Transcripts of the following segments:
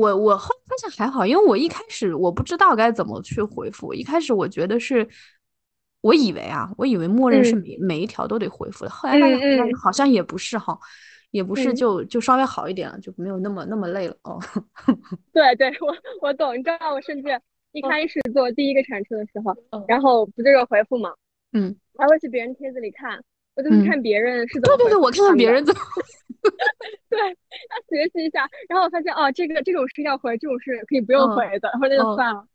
我我后来发现还好，因为我一开始我不知道该怎么去回复，一开始我觉得是，我以为啊，我以为默认是每每一条都得回复的，后来发现好像也不是哈，也不是，就就稍微好一点了，就没有那么那么累了哦。对对，我我懂，你知道我甚至一开始做第一个产出的时候，然后不就是回复嘛，嗯，还会去别人帖子里看。我就是看别人是怎么，对对对，我看看别人怎么 对，要学习一下。然后我发现哦，这个这种是要回，这种是可以不用回的，然后那就算了。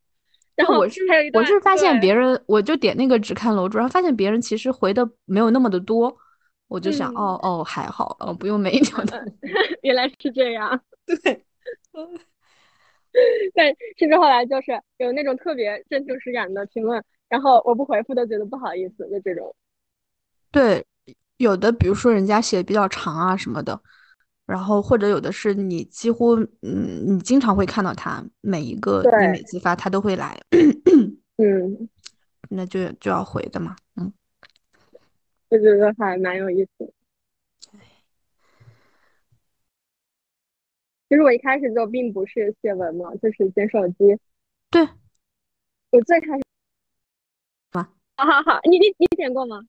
然后我是我是发现别人，我就点那个只看楼主，然后发现别人其实回的没有那么的多，我就想哦哦还好，哦不用每一条都。原来是这样，对。但甚至后来就是有那种特别真情实感的评论，然后我不回复都觉得不好意思，就这种。对，有的比如说人家写的比较长啊什么的，然后或者有的是你几乎嗯，你经常会看到他每一个你每次发他都会来，嗯，那就就要回的嘛，嗯，我觉得还蛮有意思。其实我一开始就并不是写文嘛，就是捡手机。对，我最开始啊，好好好，你你你捡过吗？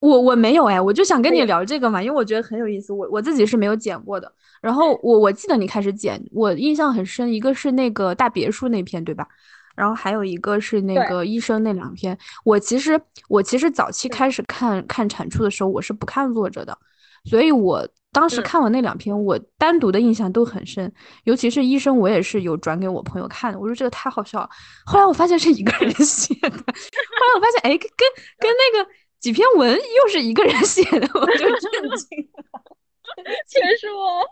我我没有哎，我就想跟你聊这个嘛，因为我觉得很有意思。我我自己是没有剪过的。然后我我记得你开始剪，我印象很深，一个是那个大别墅那篇，对吧？然后还有一个是那个医生那两篇。我其实我其实早期开始看看产出的时候，我是不看作者的，所以我当时看完那两篇，我单独的印象都很深。尤其是医生，我也是有转给我朋友看的，我说这个太好笑了。后来我发现是一个人 写的，后来我发现哎，跟跟那个。几篇文又是一个人写的，我就震惊了，全是我。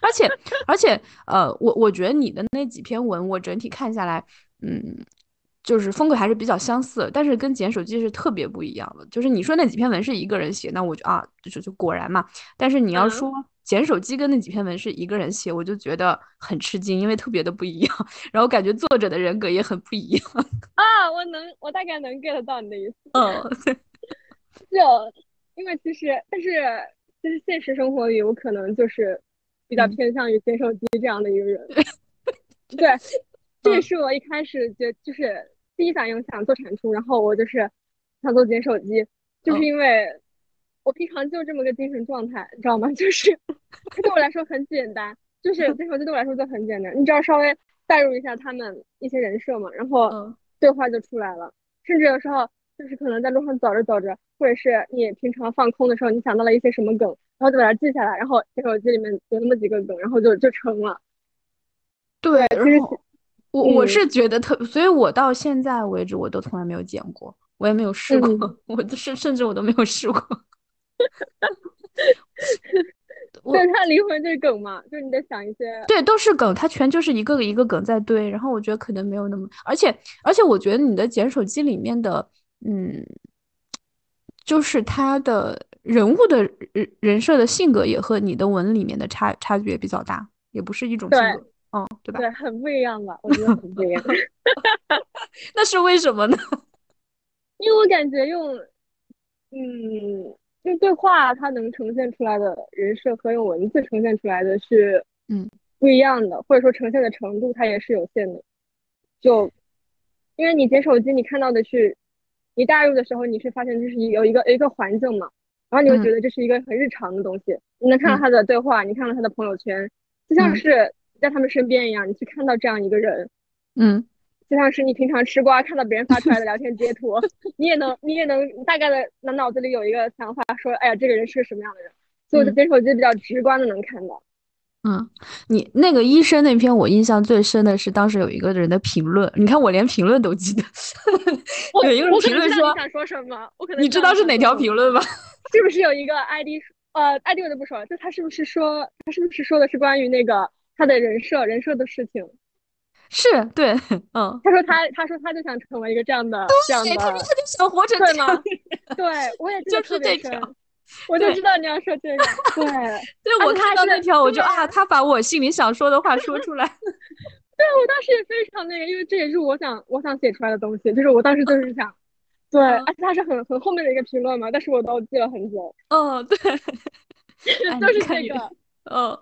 而且而且，呃，我我觉得你的那几篇文，我整体看下来，嗯，就是风格还是比较相似，但是跟捡手机是特别不一样的。就是你说那几篇文是一个人写，那我就啊，就就果然嘛。但是你要说。捡手机跟那几篇文是一个人写，我就觉得很吃惊，因为特别的不一样。然后感觉作者的人格也很不一样啊！我能，我大概能 get 到你的意思。嗯，就因为其实，但是就是现实生活里，我可能就是比较偏向于捡手机这样的一个人。对，这也是我一开始就就是第一反应想做产出，然后我就是想做捡手机，就是因为。我平常就这么个精神状态，你知道吗？就是对我来说很简单，就是这手机对我来说就很简单。你只要稍微代入一下他们一些人设嘛，然后对话就出来了。甚至有时候就是可能在路上走着走着，或者是你平常放空的时候，你想到了一些什么梗，然后就把它记下来，然后这手机里面有那么几个梗，然后就就成了。对，然后我我是觉得特，所以我到现在为止我都从来没有剪过，我也没有试过，我甚甚至我都没有试过。对他灵魂就是梗嘛，就是你得想一些，对，都是梗，他全就是一个一个梗在堆。然后我觉得可能没有那么，而且而且我觉得你的捡手机里面的，嗯，就是他的人物的人人设的性格也和你的文里面的差差距也比较大，也不是一种性格，嗯，对吧？对，很不一样吧？我觉得很不一样。那是为什么呢？因为我感觉用，嗯。就对话，它能呈现出来的人设和用文字呈现出来的是，嗯，不一样的，或者说呈现的程度它也是有限的。就因为你捡手机，你看到的是，你带入的时候，你是发现这是一有一个一个环境嘛，然后你会觉得这是一个很日常的东西。你能看到他的对话，你看到他的朋友圈，就像是在他们身边一样，你去看到这样一个人，嗯。就像是你平常吃瓜看到别人发出来的聊天截图，你也能你也能大概的脑脑子里有一个想法，说哎呀这个人是个什么样的人，所以我的手机比较直观的能看到。嗯，你那个医生那篇我印象最深的是当时有一个人的评论，你看我连评论都记得。有一个人评论说想说什么，我可能你知道是哪条评论吗？是不是有一个 ID 呃 ID 我就不说了，就他是不是说他是不是说的是关于那个他的人设人设的事情？是对，嗯，他说他，他说他就想成为一个这样的，这样的，他就想活成这样。对，我也就是这条，我就知道你要说这个。对，对我看到那条，我就啊，他把我心里想说的话说出来。对，我当时也非常那个，因为这也是我想我想写出来的东西，就是我当时就是想，对，而且他是很很后面的一个评论嘛，但是我都记了很久。嗯，对，就是这个，嗯。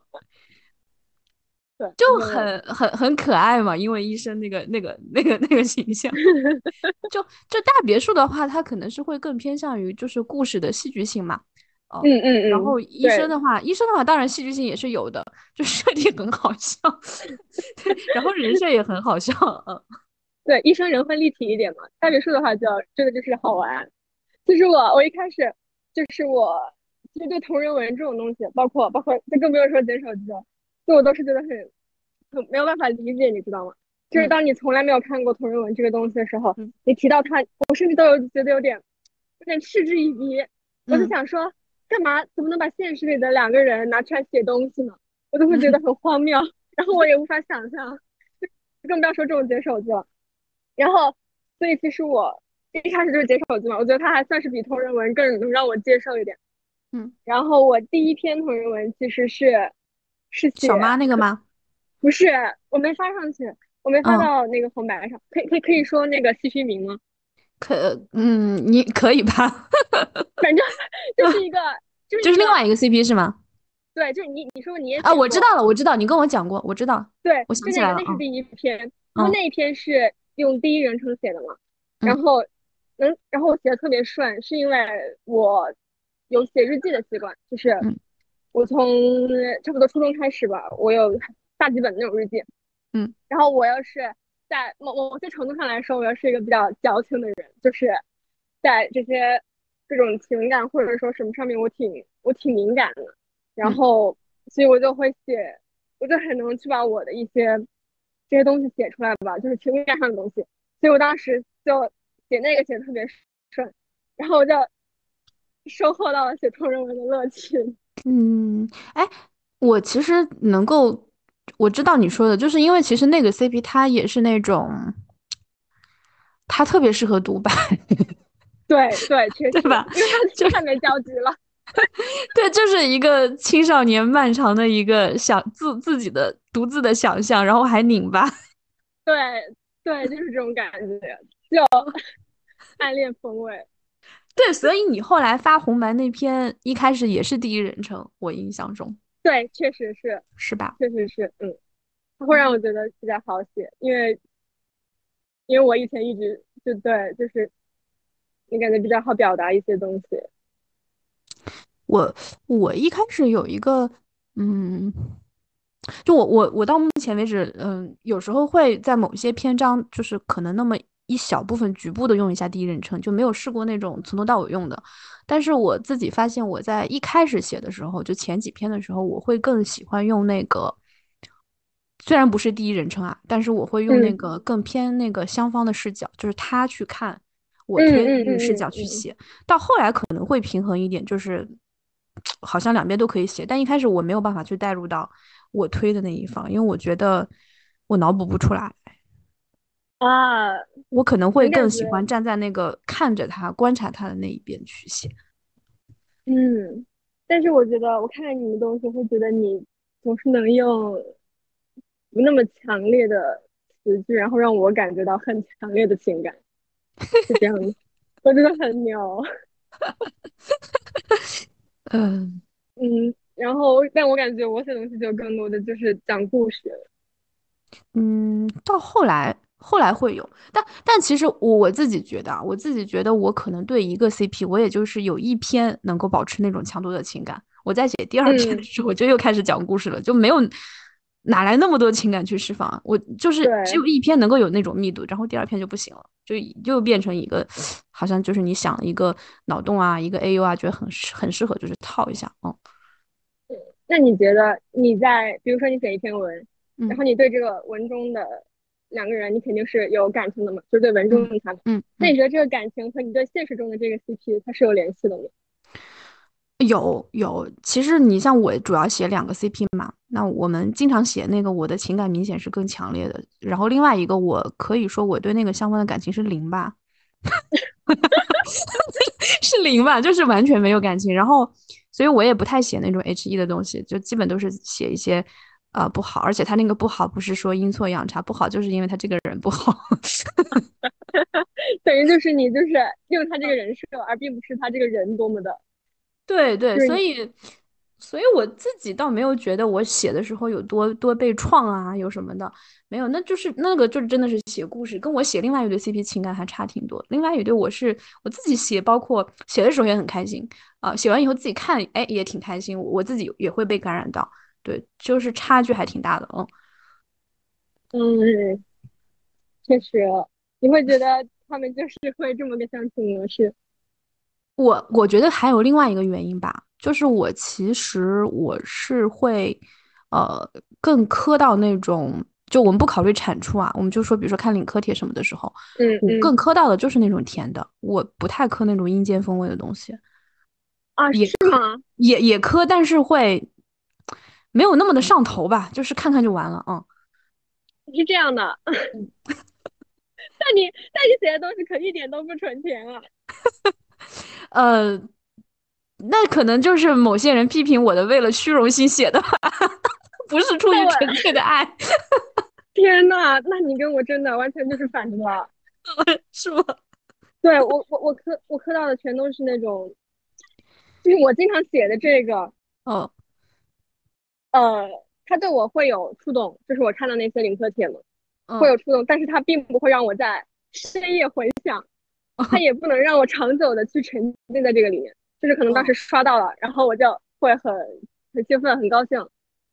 对，就很很很可爱嘛，因为医生那个那个那个那个形象，就就大别墅的话，它可能是会更偏向于就是故事的戏剧性嘛。嗯嗯嗯。然后医生的话，医生的话当然戏剧性也是有的，就设定很好笑，然后人设也很好笑。嗯，对，医生人会立体一点嘛。大别墅的话，就真的就是好玩。其实我我一开始就是我其实对同人文这种东西，包括包括就更不用说捡手机了。就我都是觉得很很没有办法理解，你知道吗？就是当你从来没有看过同人文这个东西的时候，你提到它，我甚至都有觉得有点有点嗤之以鼻。我就想说，干嘛怎么能把现实里的两个人拿出来写东西呢？我都会觉得很荒谬，然后我也无法想象，更不要说这种捡手机了。然后，所以其实我一开始就是捡手机嘛，我觉得它还算是比同人文更能让我接受一点。嗯，然后我第一篇同人文其实是。是小妈那个吗？不是，我没发上去，我没发到那个红白上。可以可以可以说那个 CP 名吗？可，嗯，你可以吧？反正 就是一个，就是就是另外一个 CP 是吗？对，就是你你说你也啊，我知道了，我知道，你跟我讲过，我知道。对，我想起来了，那是第一篇，然后那一篇是用第一人称写的嘛，然后能，然后我写的特别顺，是因为我有写日记的习惯，就是。我从差不多初中开始吧，我有大几本那种日记，嗯，然后我要是在某某些程度上来说，我要是一个比较矫情的人，就是在这些各种情感或者说什么上面，我挺我挺敏感的，然后所以我就会写，我就很能去把我的一些这些东西写出来吧，就是情感上的东西，所以我当时就写那个写的特别顺，然后我就收获到了写同人文的乐趣。嗯，哎，我其实能够，我知道你说的，就是因为其实那个 CP 它也是那种，它特别适合独白，对对，确实，对吧？因为它太没交集了，对，就是一个青少年漫长的一个想自自己的独自的想象，然后还拧巴，对对，就是这种感觉，就 暗恋风味。对，所以你后来发红白那篇一开始也是第一人称，我印象中，对，确实是，是吧？确实是，嗯，它会让我觉得比较好写，因为，因为我以前一直就对，就是你感觉比较好表达一些东西。我我一开始有一个，嗯，就我我我到目前为止，嗯，有时候会在某些篇章，就是可能那么。一小部分局部的用一下第一人称，就没有试过那种从头到尾用的。但是我自己发现，我在一开始写的时候，就前几篇的时候，我会更喜欢用那个，虽然不是第一人称啊，但是我会用那个更偏那个相方的视角，就是他去看我推的那个视角去写。到后来可能会平衡一点，就是 好像两边都可以写。但一开始我没有办法去带入到我推的那一方，因为我觉得我脑补不出来。啊，我可能会更喜欢站在那个看着他、观察他的那一边去写。嗯，但是我觉得我看看你的东西，会觉得你总是能用不那么强烈的词句，然后让我感觉到很强烈的情感，是这样的。我觉得很牛。嗯嗯，然后但我感觉我写东西就更多的就是讲故事。嗯，到后来。后来会有，但但其实我我自己觉得啊，我自己觉得我可能对一个 CP，我也就是有一篇能够保持那种强度的情感。我在写第二篇的时候，我就又开始讲故事了，就没有哪来那么多情感去释放啊。我就是只有一篇能够有那种密度，然后第二篇就不行了，就又变成一个好像就是你想一个脑洞啊，一个 AU 啊，觉得很适很适合，就是套一下。嗯，那你觉得你在比如说你写一篇文，然后你对这个文中的。两个人，你肯定是有感情的嘛，就是对文中的他。嗯，那你觉得这个感情和你对现实中的这个 CP，它是有联系的吗？有有，其实你像我主要写两个 CP 嘛，那我们经常写那个，我的情感明显是更强烈的。然后另外一个，我可以说我对那个相关的感情是零吧，是零吧，就是完全没有感情。然后，所以我也不太写那种 HE 的东西，就基本都是写一些。啊，不好，而且他那个不好不是说阴错阳差，不好就是因为他这个人不好，等于就是你就是用他这个人设，而并不是他这个人多么的，对对，所以所以我自己倒没有觉得我写的时候有多多被创啊，有什么的没有，那就是那个就是真的是写故事，跟我写另外一对 CP 情感还差挺多。另外一对我是我自己写，包括写的时候也很开心啊，写完以后自己看，哎也挺开心，我自己也会被感染到，对，就是差距还挺大的，嗯嗯，确实，你会觉得他们就是会这么个相处模式。我我觉得还有另外一个原因吧。就是我其实我是会，呃，更磕到那种，就我们不考虑产出啊，我们就说，比如说看领克帖什么的时候，嗯，我更磕到的就是那种甜的，我不太磕那种阴间风味的东西。啊，也吗？也也磕，但是会没有那么的上头吧，就是看看就完了，嗯。是这样的，但你但你写的东西可一点都不纯甜啊。呃。那可能就是某些人批评我的，为了虚荣心写的吧，不是出于纯粹的爱。天呐，那你跟我真的完全就是反着，是吗？对我，我我磕我磕到的全都是那种，就是我经常写的这个，哦，呃，他对我会有触动，就是我看到那些领克帖嘛，会有触动，但是他并不会让我在深夜回想，他也不能让我长久的去沉浸在这个里面。就是可能当时刷到了，然后我就会很很兴奋、很高兴、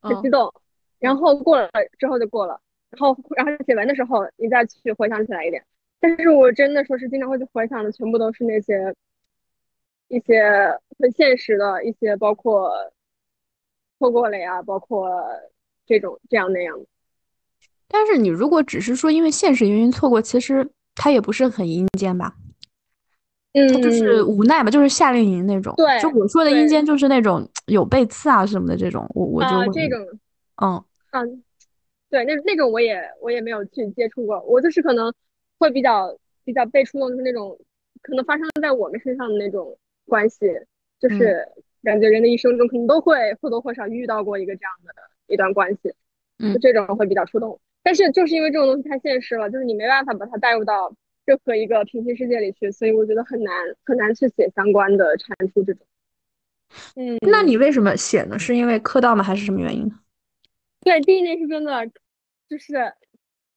很激动，然后过了之后就过了，然后然后写完的时候你再去回想起来一点。但是我真的说是经常会去回想的，全部都是那些一些很现实的一些，包括错过了呀，包括这种这样那样的。但是你如果只是说因为现实原因错过，其实他也不是很阴间吧？嗯，他就是无奈吧，就是夏令营那种。对，就我说的阴间，就是那种有背刺啊什么的这种，我我就会。这种，嗯嗯，对，那那种我也我也没有去接触过，我就是可能会比较比较被触动，就是那种可能发生在我们身上的那种关系，就是感觉人的一生中可能都会或多或少遇到过一个这样的一段关系，嗯，这种会比较触动。但是就是因为这种东西太现实了，就是你没办法把它带入到。任何一个平行世界里去，所以我觉得很难很难去写相关的阐述这种。嗯，那你为什么写呢？是因为磕到吗？还是什么原因呢？对，第一年是真的，就是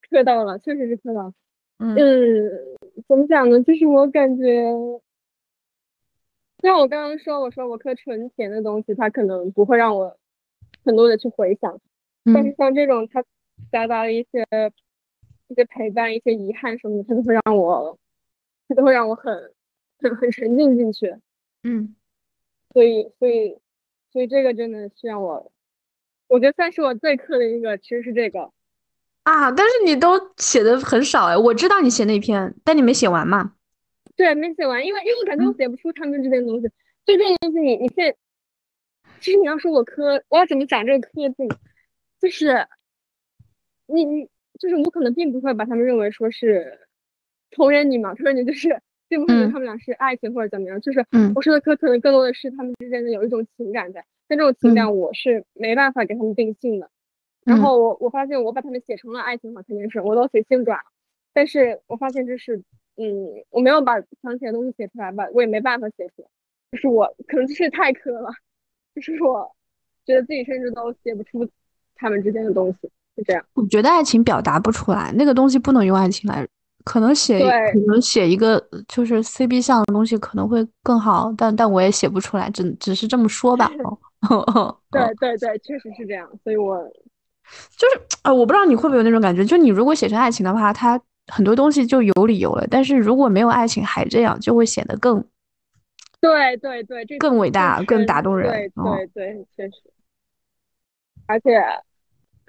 磕到了，确实是磕到了。嗯，怎么讲呢？就是我感觉，像我刚刚说，我说我磕纯甜的东西，它可能不会让我很多的去回想，但是像这种它夹杂了一些。一些陪伴，一些遗憾什么的，它都会让我，它都会让我很很很沉浸进去。嗯，所以所以所以这个真的是让我，我觉得算是我最磕的一个，其实是这个啊。但是你都写的很少哎，我知道你写那篇，但你没写完嘛？对，没写完，因为因为我感觉我写不出他们之间的东西。就这个东西，你你现，其实你要说我磕，我要怎么讲这个磕字？就是你你。就是我可能并不会把他们认为说是同人女嘛，同人女就是并不会觉得他们俩是爱情或者怎么样。就是我说的磕可能更多的是他们之间的有一种情感在，但这种情感我是没办法给他们定性的。然后我我发现我把他们写成了爱情嘛，肯定是我都写性转了，但是我发现这是嗯，我没有把想写的东西写出来吧，我也没办法写出来，就是我可能就是太磕了，就是我觉得自己甚至都写不出他们之间的东西。就这样，我觉得爱情表达不出来，那个东西不能用爱情来，可能写可能写一个就是 C B 项的东西可能会更好，但但我也写不出来，只只是这么说吧。对对对，确实是这样，所以我就是呃，我不知道你会不会有那种感觉，就你如果写成爱情的话，它很多东西就有理由了，但是如果没有爱情还这样，就会显得更对对对，更伟大、更打动人。对对对，确实，而且。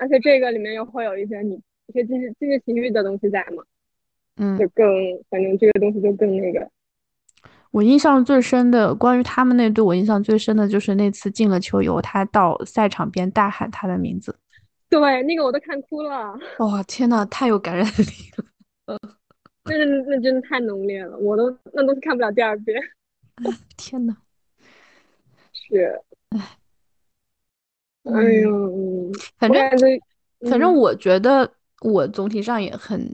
而且这个里面又会有一些你一些经济经济情绪的东西在嘛，嗯，就更反正这个东西就更那个。我印象最深的关于他们那对我印象最深的就是那次进了球以后，他到赛场边大喊他的名字。对，那个我都看哭了。哇，天呐，太有感染力了。嗯，那那真的太浓烈了，我都那都是看不了第二遍。天呐。是。哎。哎呦，反正反正我觉得我总体上也很，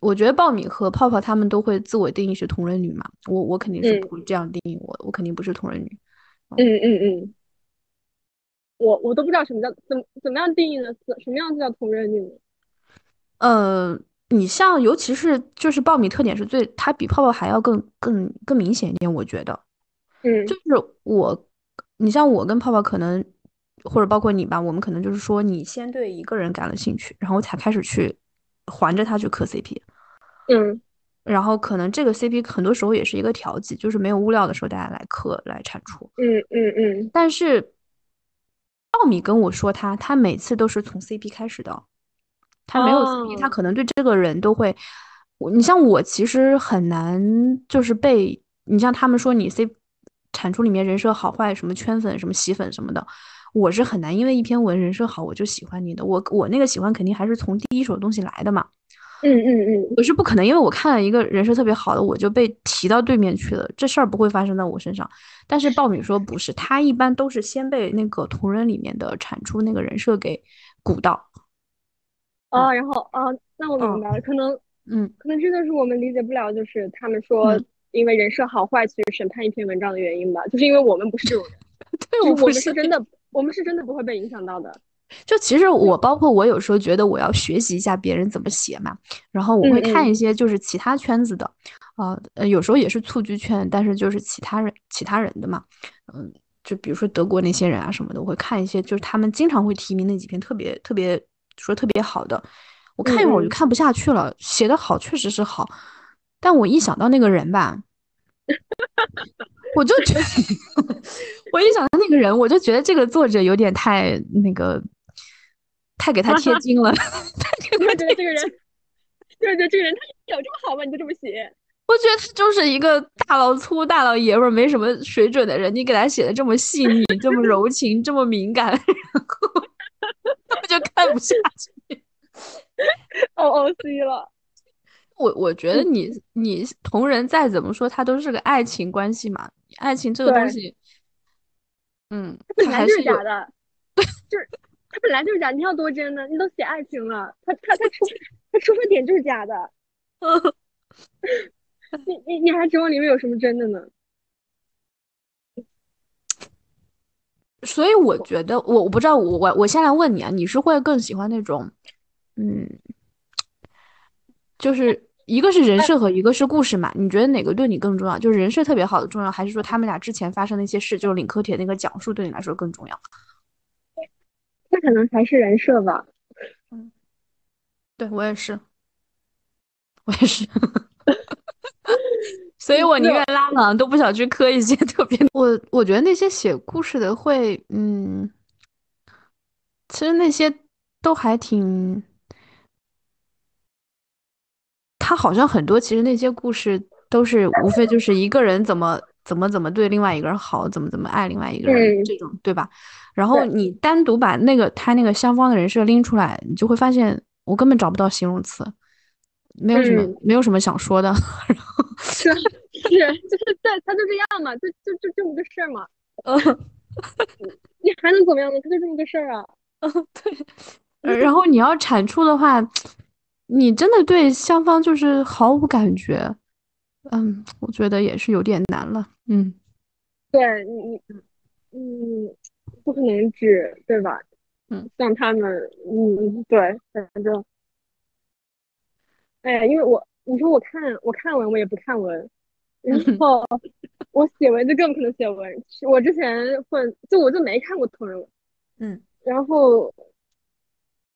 我觉得爆米和泡泡他们都会自我定义是同人女嘛，我我肯定是不会这样定义我，我肯定不是同人女。嗯嗯嗯，我我都不知道什么叫怎么怎么样定义呢？什么样子叫同人女呢？呃，你像尤其是就是爆米特点是最，它比泡泡还要更更更明显一点，我觉得，嗯，就是我，你像我跟泡泡可能，或者包括你吧，我们可能就是说，你先对一个人感了兴趣，然后才开始去环着他去磕 CP，嗯。然后可能这个 CP 很多时候也是一个调剂，就是没有物料的时候大家来磕来产出。嗯嗯嗯。但是奥米跟我说他他每次都是从 CP 开始的，他没有 CP，他可能对这个人都会。你像我其实很难就是被你像他们说你 C 产出里面人设好坏什么圈粉什么洗粉什么的，我是很难因为一篇文人设好我就喜欢你的。我我那个喜欢肯定还是从第一手东西来的嘛。嗯嗯嗯，我是不可能，因为我看了一个人设特别好的，我就被提到对面去了。这事儿不会发生在我身上。但是鲍米说不是，他一般都是先被那个同人里面的产出那个人设给鼓到。哦，然后啊，那我明白了，可能，嗯，可能真的是我们理解不了，就是他们说因为人设好坏去审判一篇文章的原因吧，就是因为我们不是这种人，对，我们是真。的，我们是真的不会被影响到的。就其实我包括我有时候觉得我要学习一下别人怎么写嘛，然后我会看。一些就是其他圈子的，呃呃，有时候也是蹴鞠圈，但是就是其他人其他人的嘛，嗯，就比如说德国那些人啊什么的，我会看一些就是他们经常会提名那几篇特别特别说特别好的，我看一会儿我就看不下去了，写的好确实是好，但我一想到那个人吧，我就觉得 我一想到那个人，我就觉得这个作者有点太那个。太给他贴金了，太给他觉得这个人，就是觉得这个人他有这么好吗？你就这么写？我觉得他就是一个大老粗、大老爷们儿，没什么水准的人。你给他写的这么细腻、这么柔情、这么敏感，然后我就看不下去。O O C 了。我我觉得你你同人再怎么说，他都是个爱情关系嘛。爱情这个东西，嗯，他还是假的，就是。他本来就是假，你要多真呢？你都写爱情了，他他他出他出发点就是假的，你你你还指望里面有什么真的呢？所以我觉得，我我不知道，我我我先来问你啊，你是会更喜欢那种，嗯，就是一个是人设和一个是故事嘛？你觉得哪个对你更重要？就是人设特别好的重要，还是说他们俩之前发生的一些事，就是领科铁那个讲述对你来说更重要？那可能还是人设吧，嗯，对我也是，我也是，所以我宁愿拉郎都不想去磕一些 特别。我我觉得那些写故事的会，嗯，其实那些都还挺，他好像很多，其实那些故事都是无非就是一个人怎么。怎么怎么对另外一个人好，怎么怎么爱另外一个人，这种对吧？然后你单独把那个他那个相方的人设拎出来，你就会发现我根本找不到形容词，没有什么没有什么想说的。然后 是是就是对他就这样嘛，就就就这么个事儿嘛。嗯，你还能怎么样呢？他就这么个事儿啊。嗯，对。然后你要产出的话，你真的对双方就是毫无感觉。嗯，我觉得也是有点难了。嗯，对你，嗯，不可能只对吧？嗯，像他们，嗯，对，反正，哎，因为我你说我看我看文，我也不看文，然 后我写文就更不可能写文。我之前混，就我就没看过同人文。嗯，然后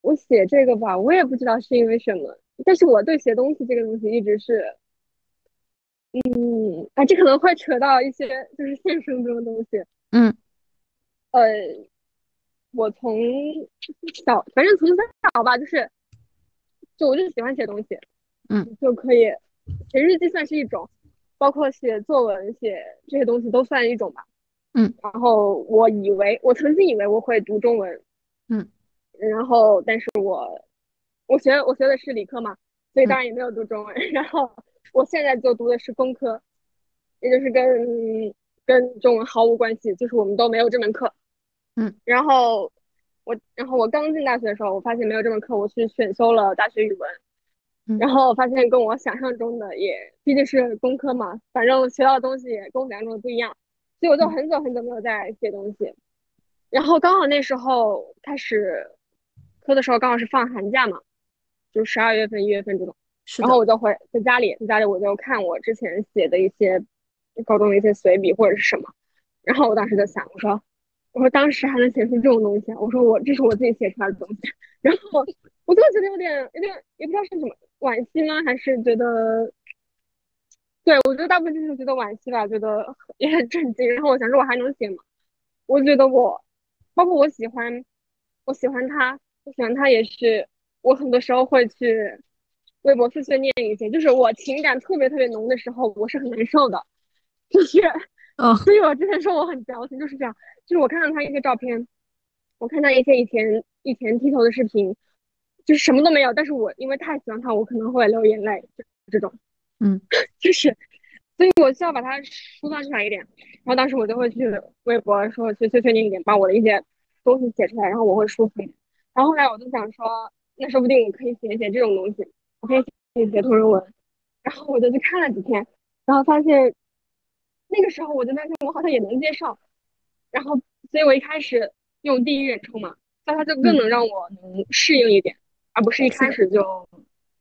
我写这个吧，我也不知道是因为什么，但是我对写东西这个东西一直是。嗯，啊，这可能会扯到一些就是现实中的东西。嗯，呃，我从小，反正从小吧，就是，就我就喜欢写东西。嗯，就可以写日记算是一种，包括写作文、写这些东西都算一种吧。嗯，然后我以为，我曾经以为我会读中文。嗯，然后，但是我我学我学的是理科嘛，所以当然也没有读中文。然后。我现在就读的是工科，也就是跟跟中文毫无关系，就是我们都没有这门课。嗯，然后我，然后我刚进大学的时候，我发现没有这门课，我去选修了大学语文，然后我发现跟我想象中的也毕竟是工科嘛，反正学到的东西也跟我想象中的不一样，所以我就很久很久没有再写东西。然后刚好那时候开始科的时候，刚好是放寒假嘛，就十二月份、一月份这种。然后我就回在家里，在家里我就看我之前写的一些高中的一些随笔或者是什么。然后我当时就想，我说，我说当时还能写出这种东西，我说我这是我自己写出来的东西。然后我就觉得有点有点也不知道是什么惋惜吗，还是觉得，对我觉得大部分就是觉得惋惜吧，觉得 也很震惊。然后我想说，我还能写吗？我觉得我，包括我喜欢，我喜欢他，我喜欢他也是，我很多时候会去微博碎碎念一些，就是我情感特别特别浓的时候，我是很难受的，就是，嗯，所以我之前说我很矫情，就是这样，就是我看到他一些照片，我看到一些以前以前剃头的视频，就是什么都没有，但是我因为太喜欢他，我可能会流眼泪，就这种，嗯，就是。所以我需要把它抒发出来一点，然后当时我就会去微博说去碎碎念一点，把我的一些东西写出来，然后我会舒服一点。然后后来我就想说，那说不定我可以写一写这种东西，我可以写写同人文。然后我就去看了几天，然后发现那个时候我就发现我好像也能接受。然后，所以我一开始用第一人称嘛，那它就更能让我能适应一点，而不是一开始就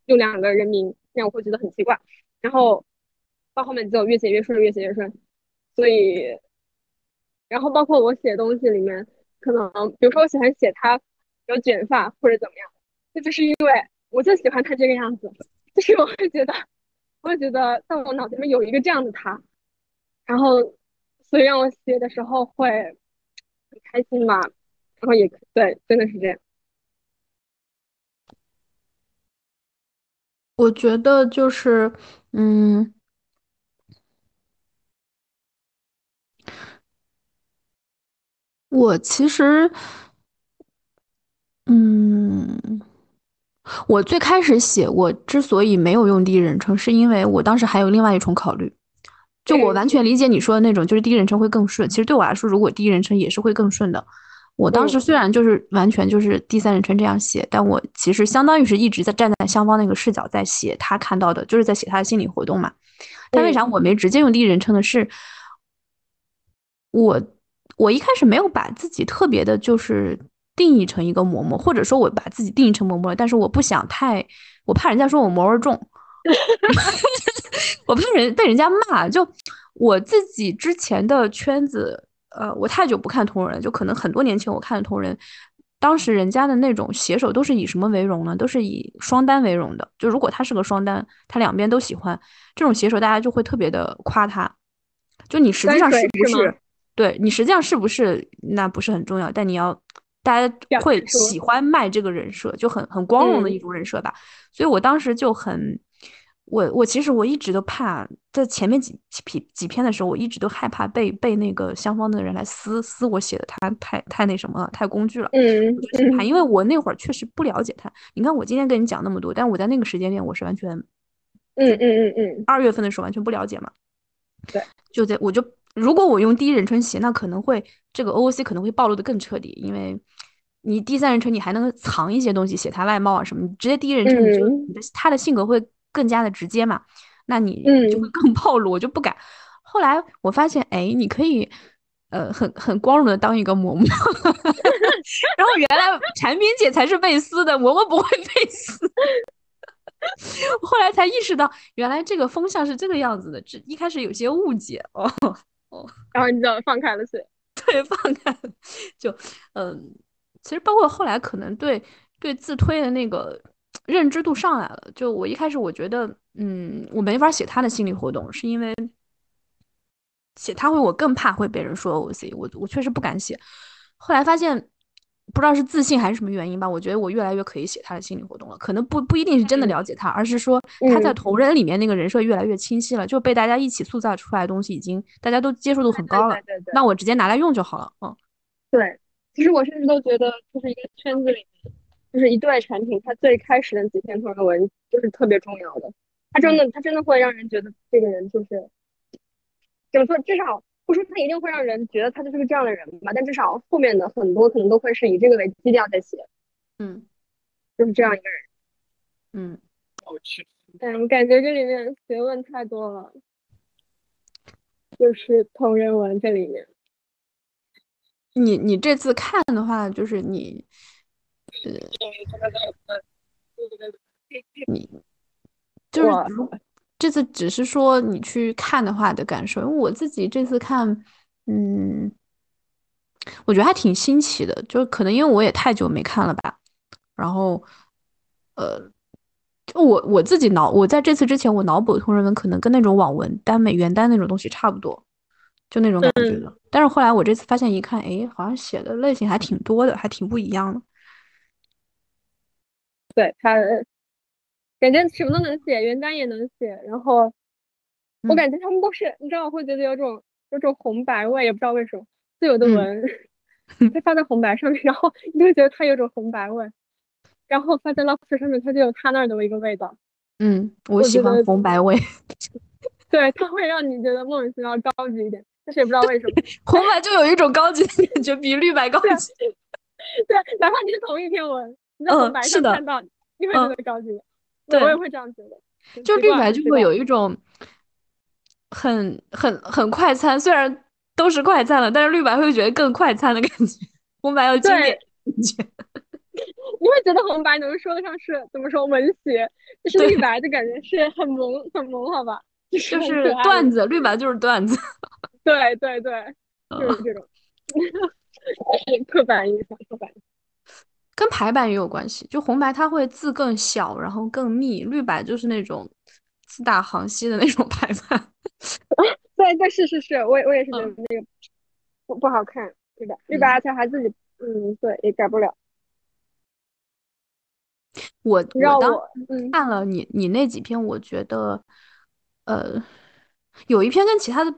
用两个人名，那样我会觉得很奇怪。然后。到后面就越写越顺，越写越顺，所以，然后包括我写东西里面，可能比如说我喜欢写他有卷发或者怎么样，这就是因为我就喜欢他这个样子，就是我会觉得，我会觉得在我脑子里面有一个这样的他，然后所以让我写的时候会很开心吧，然后也对，真的是这样。我觉得就是，嗯。我其实，嗯，我最开始写，我之所以没有用第一人称，是因为我当时还有另外一重考虑。就我完全理解你说的那种，就是第一人称会更顺。其实对我来说，如果第一人称也是会更顺的。我当时虽然就是完全就是第三人称这样写，但我其实相当于是一直在站在香方那个视角在写他看到的，就是在写他的心理活动嘛。但为啥我没直接用第一人称的是，我。我一开始没有把自己特别的，就是定义成一个嬷嬷，或者说我把自己定义成嬷嬷了，但是我不想太，我怕人家说我嬷味重 我怕人被人家骂。就我自己之前的圈子，呃，我太久不看同人，就可能很多年前我看的同人，当时人家的那种写手都是以什么为荣呢？都是以双单为荣的。就如果他是个双单，他两边都喜欢这种写手，大家就会特别的夸他。就你实际上是不是？对你实际上是不是那不是很重要，但你要大家会喜欢卖这个人设，就很很光荣的一种人设吧。所以我当时就很，我我其实我一直都怕，在前面几几几篇的时候，我一直都害怕被被那个相方的人来撕撕我写的，他太太那什么了，太工具了。嗯，怕，因为我那会儿确实不了解他。你看我今天跟你讲那么多，但我在那个时间点我是完全，嗯嗯嗯嗯，二月份的时候完全不了解嘛。对，就在我就。如果我用第一人称写，那可能会这个 OOC 可能会暴露的更彻底，因为你第三人称你还能藏一些东西，写他外貌啊什么，你直接第一人称，你就你的他的性格会更加的直接嘛，那你就会更暴露，我就不敢。后来我发现，哎，你可以，呃，很很光荣的当一个嬷嬷，然后原来产品姐才是被撕的，嬷嬷不会被撕。后来才意识到，原来这个风向是这个样子的。这一开始有些误解哦哦，然后你知道放开了是？对，放开了。就嗯，其实包括后来可能对对自推的那个认知度上来了。就我一开始我觉得，嗯，我没法写他的心理活动，是因为写他会我更怕会被人说 OC，我我确实不敢写。后来发现。不知道是自信还是什么原因吧，我觉得我越来越可以写他的心理活动了。可能不不一定是真的了解他，而是说他在同人里面那个人设越来越清晰了，就被大家一起塑造出来的东西已经大家都接受度很高了。对对对。那我直接拿来用就好了。嗯，对。其实我甚至都觉得，就是一个圈子里面，就是一段产品，它最开始的几篇同人文就是特别重要的。它真的，它真的会让人觉得这个人就是怎么说，至少。不说他一定会让人觉得他就是个这样的人吧，但至少后面的很多可能都会是以这个为基调在写，嗯，就是这样一个人，嗯，我去，但我感觉这里面学问太多了，就是同人文这里面，你你这次看的话，就是你，呃，你就是这次只是说你去看的话的感受，因为我自己这次看，嗯，我觉得还挺新奇的，就可能因为我也太久没看了吧，然后，呃。我我自己脑，我在这次之前，我脑补的同人文可能跟那种网文耽美原耽那种东西差不多，就那种感觉的。但是后来我这次发现一看，哎，好像写的类型还挺多的，还挺不一样的。对他，感觉什么都能写，原单也能写。然后我感觉他们都是，你知道，我会觉得有种有种红白味，也不知道为什么。自有的文，它发在红白上面，然后你就觉得它有种红白味。然后发在 Lobster 上面，它就有它那儿的一个味道。嗯，我喜欢红白味。对，它会让你觉得莫名其妙高级一点，但是也不知道为什么，红白就有一种高级的感觉，比绿白高级。对，哪怕你是同一篇文，你在红白上看到，你会觉得高级。对，我也会这样觉得。就绿白就会有一种很很很快餐，虽然都是快餐了，但是绿白会觉得更快餐的感觉，红白要经典感觉。你会觉得红白能说得上是怎么说文学，就是绿白的感觉是很萌很萌，好吧？就是段子，绿白就是段子。对对对，就是这种刻板印象，刻板。跟排版也有关系，就红白它会字更小，然后更密，绿白就是那种字大行稀的那种排版。对对是是是，我我也是觉得那个不不好看，对吧？绿白而且还自己嗯对也改不了。我我当看了你你那几篇，我觉得，呃，有一篇跟其他的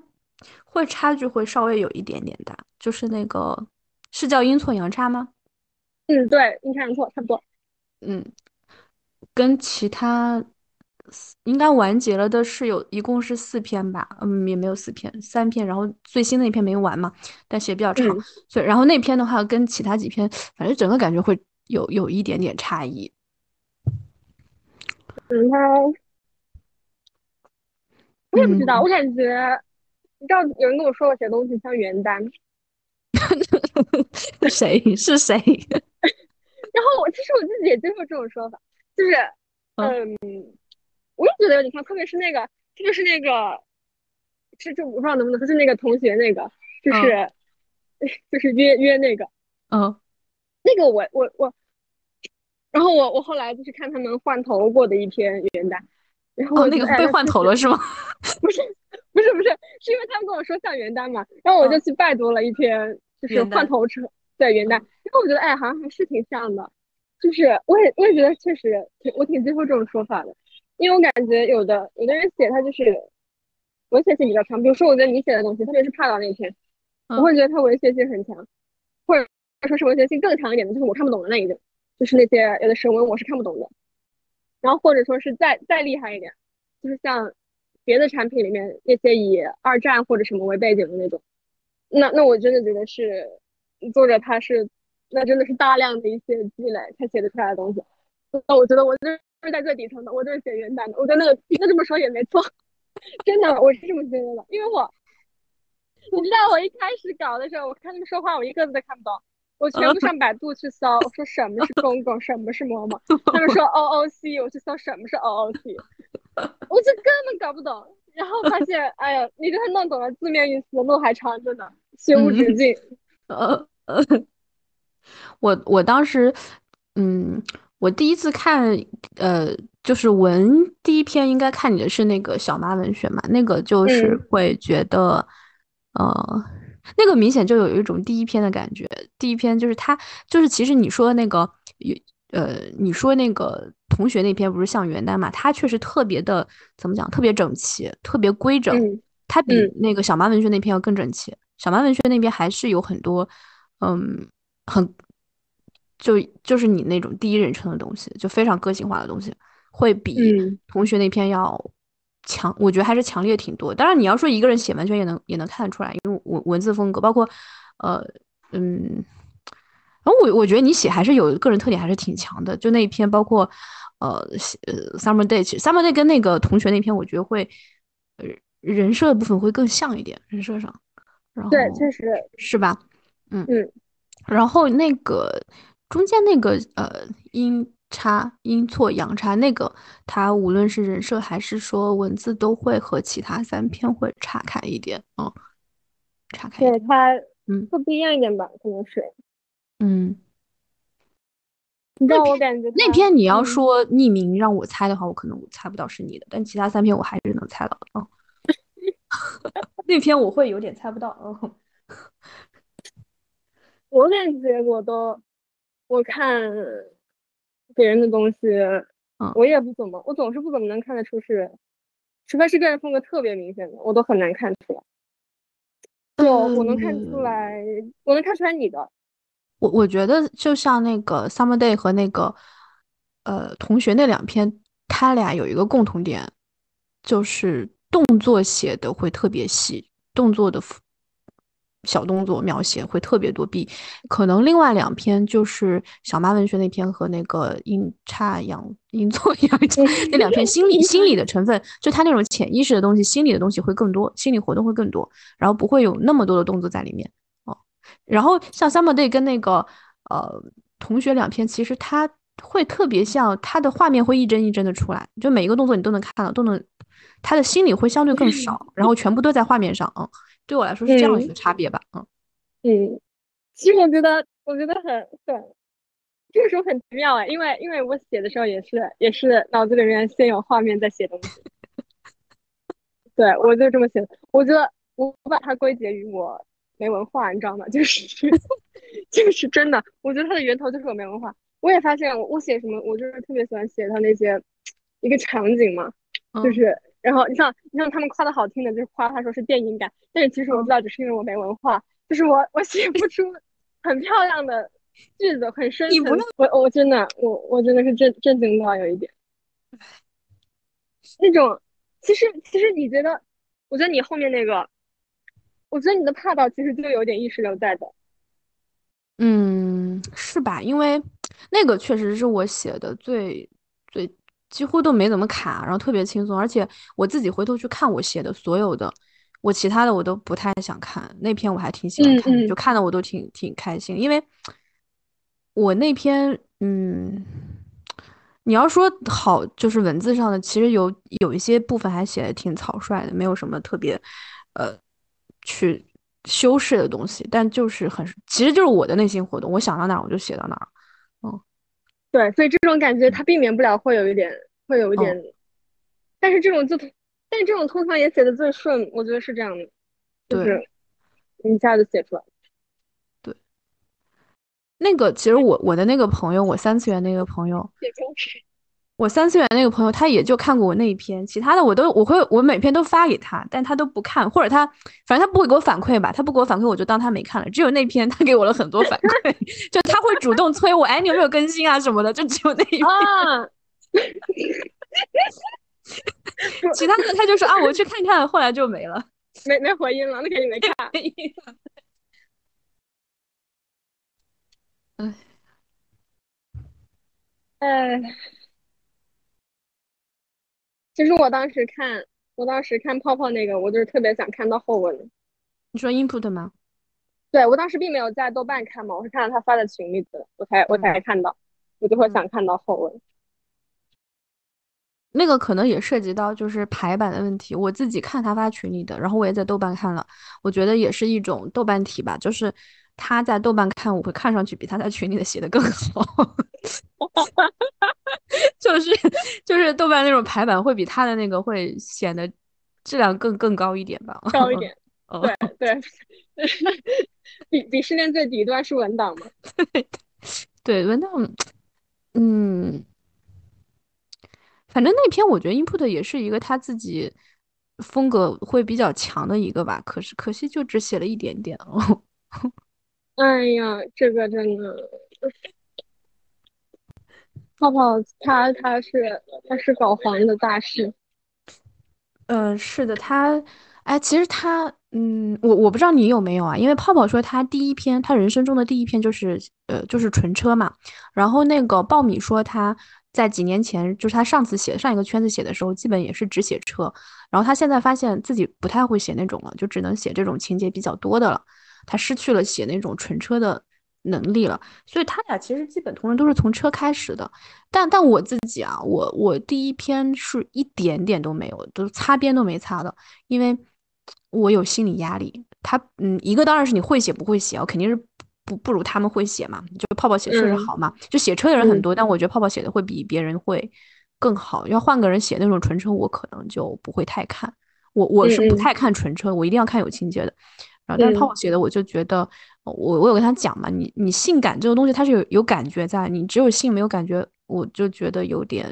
会差距会稍微有一点点大，就是那个是叫阴错阳差吗？嗯，对，阴差阳错差不多。嗯，跟其他应该完结了的是有一共是四篇吧？嗯，也没有四篇，三篇，然后最新的一篇没完嘛，但写比较长，所以然后那篇的话跟其他几篇，反正整个感觉会有有一点点差异。嗯，他我也不知道，我感觉你知道有人跟我说我写东西像原单，谁是谁？然后我其实我自己也接受这种说法，就是嗯，我也觉得有点像，特别是那个，特别是那个，是这我不知道能不能，就是那个同学那个，就是 就是约约那个，嗯，那个我我我。然后我我后来就是看他们换头过的一篇元旦，然后那个被换头了是吗？不是不是不是，是因为他们跟我说像元旦嘛，然后我就去拜读了一篇就是换头车对元旦，然后我觉得哎好像还是挺像的，就是我也我也觉得确实挺我挺接受这种说法的，因为我感觉有的有的人写他就是文学性比较强，比如说我觉得你写的东西，特别是帕岛那篇，我会觉得他文学性很强，或者说是文学性更强一点的，就是我看不懂的那一种。就是那些有的神文我是看不懂的，然后或者说是再再厉害一点，就是像别的产品里面那些以二战或者什么为背景的那种，那那我真的觉得是作者他是那真的是大量的一些积累才写得出来的东西。那我觉得我就是在最底层的，我就是写原版的。我觉得那个那这么说也没错，真的我是这么觉得的，因为我你知道我一开始搞的时候，我看他们说话，我一个字都看不懂。我全部上百度去搜，我说什么是公公，什么是嬷嬷，他们说 O O C，我去搜什么是 O O C，我就根本搞不懂。然后发现，哎呀，你给他弄懂了字面意思，路还长着呢，学无止境。呃 呃，我我当时，嗯，我第一次看，呃，就是文第一篇应该看你的是那个小妈文学嘛，那个就是会觉得，呃。那个明显就有一种第一篇的感觉，第一篇就是他，就是其实你说那个有，呃，你说那个同学那篇不是像元旦嘛？他确实特别的，怎么讲？特别整齐，特别规整。他比那个小妈文学那篇要更整齐。小马文学那边还是有很多，嗯，很，就就是你那种第一人称的东西，就非常个性化的东西，会比同学那篇要。强，我觉得还是强烈挺多。当然，你要说一个人写完全也能也能看得出来，因为文文字风格，包括，呃，嗯，然后我我觉得你写还是有个人特点，还是挺强的。就那一篇，包括，呃，呃，summer day，summer day 跟那个同学那篇，我觉得会，呃，人设的部分会更像一点，人设上。然后对，确实是吧？嗯嗯，然后那个中间那个呃阴差阴错阳差那个，他无论是人设还是说文字，都会和其他三篇会岔开一点，嗯，岔开。对他，嗯，会不一样一点吧？可能是，嗯。你知道我感觉那篇你要说匿名让我猜的话，我可能我猜不到是你的，但其他三篇我还是能猜到的啊。那篇我会有点猜不到，嗯。我感觉我都，我看别人的东西，嗯，我也不怎么，我总是不怎么能看得出是，除非是个人风格特别明显的，我都很难看出来。就我能看出来，我能看出来你的。我我觉得就像那个 Summer Day 和那个呃同学那两篇，他俩有一个共同点，就是动作写的会特别细，动作的小动作描写会特别多。比可能另外两篇就是小妈文学那篇和那个阴差阳阴错阳差那两篇心理心理的成分，就他那种潜意识的东西，心理的东西会更多，心理活动会更多，然后不会有那么多的动作在里面哦。然后像 Summer Day 跟那个呃同学两篇，其实他会特别像他的画面会一帧一帧的出来，就每一个动作你都能看到，都能他的心理会相对更少，然后全部都在画面上。嗯，对我来说是这样一个差别吧。嗯嗯，其实我觉得我觉得很很，这个时候很奇妙哎，因为因为我写的时候也是也是脑子里面先有画面再写东西。对我就这么写的，我觉得我把它归结于我。没文化，你知道吗？就是就是真的，我觉得它的源头就是我没文化。我也发现，我我写什么，我就是特别喜欢写它那些一个场景嘛，就是然后你像你像他们夸的好听的，就是夸他说是电影感，但是其实我知道，只是因为我没文化，就是我我写不出很漂亮的句子，很深层。我我真的我我真的是震震惊到有一点，那种其实其实你觉得，我觉得你后面那个。我觉得你的怕到其实就有点意识流在的，嗯，是吧？因为那个确实是我写的最最几乎都没怎么卡，然后特别轻松，而且我自己回头去看我写的所有的，我其他的我都不太想看，那篇我还挺喜欢看的，就看的我都挺挺开心，因为我那篇，嗯，你要说好，就是文字上的，其实有有一些部分还写的挺草率的，没有什么特别，呃。去修饰的东西，但就是很，其实就是我的内心活动，我想到哪儿我就写到哪儿。嗯，对，所以这种感觉它避免不了会有一点，会有一点，但是这种就，但是这种通常也写的最顺，我觉得是这样的，就是一下子写出来。对，那个其实我我的那个朋友，我三次元那个朋友。我三次元那个朋友，他也就看过我那一篇，其他的我都我会我每篇都发给他，但他都不看，或者他反正他不会给我反馈吧，他不给我反馈，我就当他没看了。只有那篇他给我了很多反馈，就他会主动催我，哎，你有没有更新啊什么的，就只有那一篇。其他的他就说啊，我去看看，后来就没了，没没回音了，那肯定没看。哎。其实我当时看，我当时看泡泡那个，我就是特别想看到后文。你说 input 吗？对，我当时并没有在豆瓣看嘛，我是看到他发在群里的，我才我才看到，我就会想看到后文。那个可能也涉及到就是排版的问题，我自己看他发群里的，然后我也在豆瓣看了，我觉得也是一种豆瓣体吧，就是他在豆瓣看，我会看上去比他在群里的写的更好。就是就是豆瓣那种排版会比他的那个会显得质量更更高一点吧，高一点。对对，比鄙视链最底端是文档嘛？对文档，嗯，反正那篇我觉得 input 也是一个他自己风格会比较强的一个吧，可是可惜就只写了一点点哦。哎呀，这个真的。泡泡他他是他是搞黄的大师，呃，是的，他，哎，其实他，嗯，我我不知道你有没有啊，因为泡泡说他第一篇，他人生中的第一篇就是，呃，就是纯车嘛。然后那个爆米说他在几年前，就是他上次写上一个圈子写的时候，基本也是只写车。然后他现在发现自己不太会写那种了，就只能写这种情节比较多的了。他失去了写那种纯车的能力了。所以他俩其实基本同人都是从车开始的。但但我自己啊，我我第一篇是一点点都没有，都擦边都没擦的，因为我有心理压力。他嗯，一个当然是你会写不会写，我肯定是不不如他们会写嘛。就泡泡写确实好嘛，就写车的人很多，但我觉得泡泡写的会比别人会更好。要换个人写那种纯车，我可能就不会太看。我我是不太看纯车，我一定要看有情节的。然后但是泡泡写的，我就觉得我我有跟他讲嘛，你你性感这个东西它是有有感觉在，你只有性没有感觉。我就觉得有点，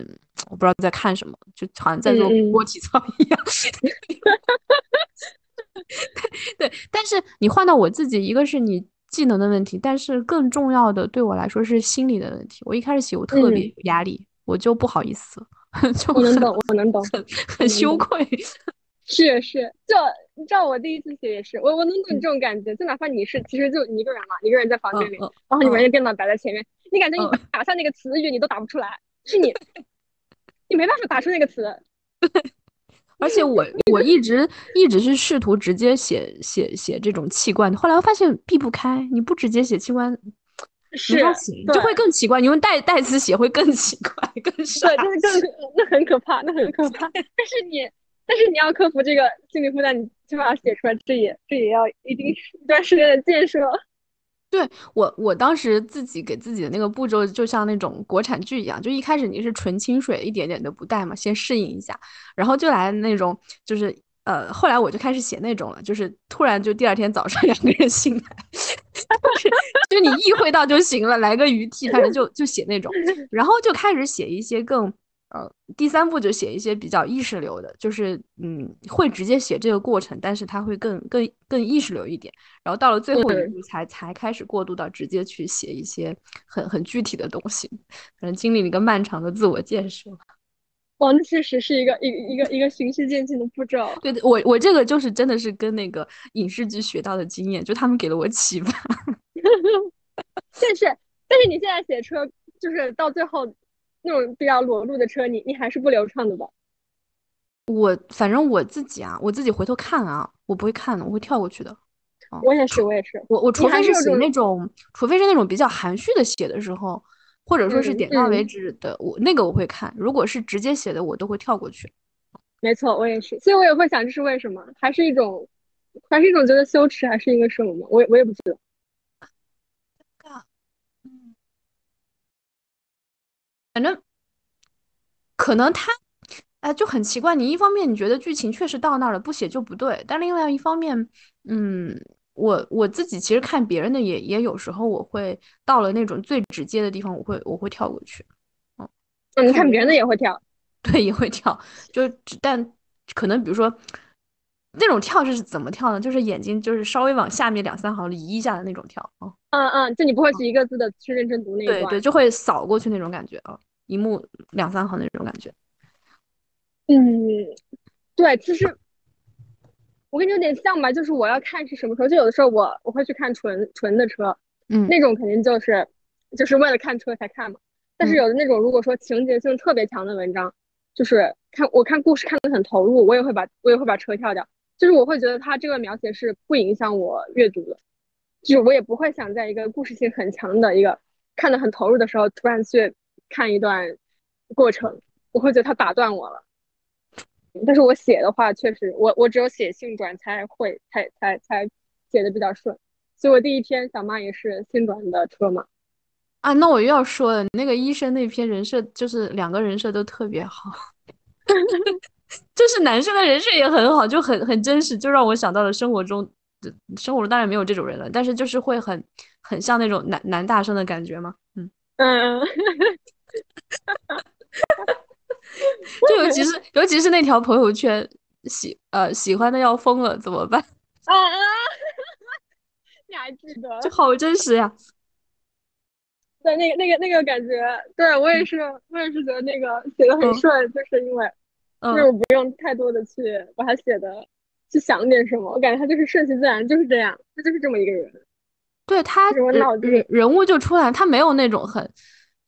我不知道在看什么，就好像在做锅体操一样。对，但是你换到我自己，一个是你技能的问题，但是更重要的对我来说是心理的问题。我一开始写，我特别有压力，我就不好意思，就我能懂，我能懂，很很羞愧。是是，就你知道我第一次写也是，我我能懂你这种感觉。就哪怕你是，其实就你一个人嘛，一个人在房间里，然后你把那电脑摆在前面。你感觉你打下那个词语，你都打不出来，是你，你没办法打出那个词。而且我我一直一直是试图直接写写写这种器官，后来我发现避不开，你不直接写器官，是就会更奇怪。你用代代词写会更奇怪，更傻，对，就是更那很可怕，那很可怕。但是你但是你要克服这个心理负担，你起码写出来，这也这也要一定一段时间的建设。对我，我当时自己给自己的那个步骤，就像那种国产剧一样，就一开始你是纯清水，一点点都不带嘛，先适应一下，然后就来那种，就是呃，后来我就开始写那种了，就是突然就第二天早上两个人醒来，就你意会到就行了，来个鱼替，反正就就写那种，然后就开始写一些更。呃，第三步就写一些比较意识流的，就是嗯，会直接写这个过程，但是它会更更更意识流一点。然后到了最后一步才才开始过渡到直接去写一些很很具体的东西，可能经历了一个漫长的自我建设。哇，那确实是一个一一个一个循序渐进的步骤。对，我我这个就是真的是跟那个影视剧学到的经验，就他们给了我启发。但是但是你现在写车，就是到最后。那种比较裸露的车，你你还是不流畅的吧？我反正我自己啊，我自己回头看啊，我不会看的，我会跳过去的。我也是，我也是。我我除非是写那种，除非是那种比较含蓄的写的时候，或者说是点到为止的，我那个我会看。如果是直接写的，我都会跳过去。没错，我也是。所以我也会想，这是为什么？还是一种，还是一种觉得羞耻，还是一个什么？我也我也不知道。反正可能他，哎，就很奇怪。你一方面你觉得剧情确实到那儿了，不写就不对；但另外一方面，嗯，我我自己其实看别人的也也有时候我会到了那种最直接的地方，我会我会跳过去。嗯，你看别人的也会跳，对，也会跳。就但可能比如说那种跳是怎么跳呢？就是眼睛就是稍微往下面两三行移一下的那种跳啊。嗯嗯，就你不会是一个字的去认真读那一段，对对，就会扫过去那种感觉啊，一目两三行那种感觉。嗯，对，其实我跟你有点像吧，就是我要看是什么时候，就有的时候我我会去看纯纯的车，嗯，那种肯定就是就是为了看车才看嘛。但是有的那种如果说情节性特别强的文章，就是看我看故事看得很投入，我也会把我也会把车跳掉，就是我会觉得它这个描写是不影响我阅读的。就是我也不会想在一个故事性很强的一个看得很投入的时候，突然去看一段过程，我会觉得它打断我了。但是我写的话，确实我我只有写性转才会才才才写的比较顺。所以我第一篇小妈也是性转的车嘛。啊，那我又要说了，那个医生那篇人设就是两个人设都特别好，就是男生的人设也很好，就很很真实，就让我想到了生活中。生活中当然没有这种人了，但是就是会很很像那种男男大生的感觉嘛，嗯 嗯，就尤其是尤其是那条朋友圈喜呃喜欢的要疯了怎么办？啊啊！你还记得？就好真实呀！对，那个那个那个感觉，对我也是，我也是觉得那个写的很顺，就是因为就是我不用太多的去把它写的。去想点什么，我感觉他就是顺其自然，就是这样，他就是这么一个人。对他人人物就出来，他没有那种很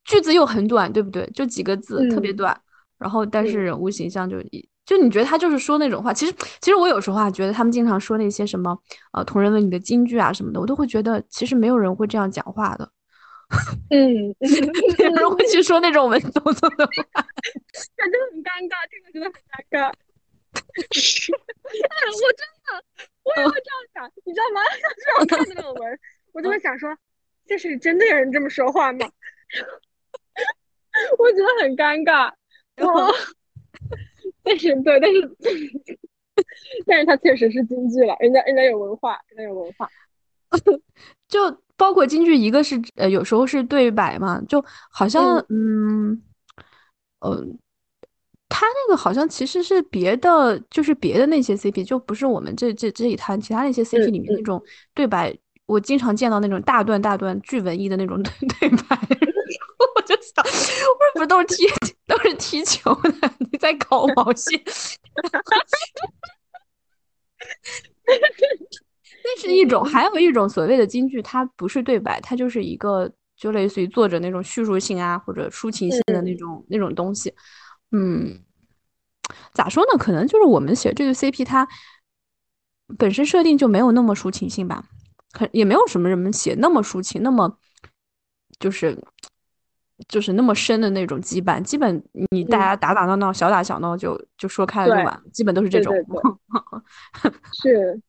句子又很短，对不对？就几个字，特别短。然后但是人物形象就一就你觉得他就是说那种话，其实其实我有时候啊，觉得他们经常说那些什么呃同人文里的金句啊什么的，我都会觉得其实没有人会这样讲话的。嗯，没有人会去说那种文绉绉的话，感觉很尴尬，这个真的很尴尬。哎，我真的我也会这样想，你知道吗？就是我看那个文，我就会想说，这是真的有人这么说话吗？我觉得很尴尬。然后，但是对，但是但是他确实是京剧了，人家人家有文化，人家有文化。就包括京剧，一个是呃有时候是对白嘛，就好像嗯呃，他那个好像其实是别的，就是别的那些 CP，就不是我们这这这一摊，其他那些 CP 里面那种对白，我经常见到那种大段大段巨文艺的那种 对对白，我就想，我说不是都是踢 都是踢球的，你在搞毛线？那是一种，还有一种所谓的京剧，它不是对白，它就是一个就类似于作者那种叙述性啊或者抒情性的那种那种东西。嗯，咋说呢？可能就是我们写这个 CP，它本身设定就没有那么抒情性吧，可也没有什么人们写那么抒情，那么就是就是那么深的那种羁绊。基本你大家打打闹闹，小打小闹就就说开了就完，基本都是这种。是。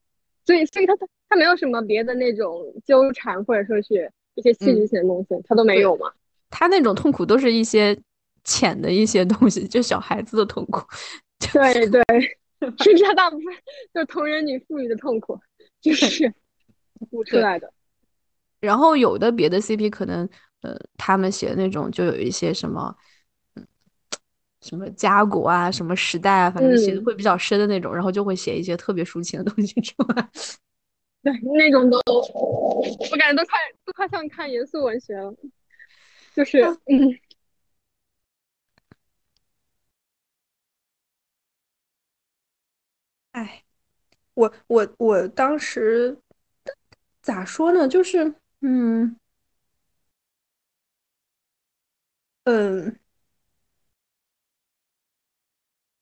所以，所以他他他没有什么别的那种纠缠，或者说是一些戏剧性的东西，他都没有嘛？他那种痛苦都是一些浅的一些东西，就小孩子的痛苦。对对，甚至他大部分就同人女赋予的痛苦，就是悟出来的。然后有的别的 CP 可能，呃，他们写的那种就有一些什么。嗯什么家国啊，什么时代啊，反正写的会比较深的那种，然后就会写一些特别抒情的东西出来。对，那种都，我感觉都快都快像看严肃文学了，就是嗯。哎，我我我当时咋说呢？就是嗯嗯。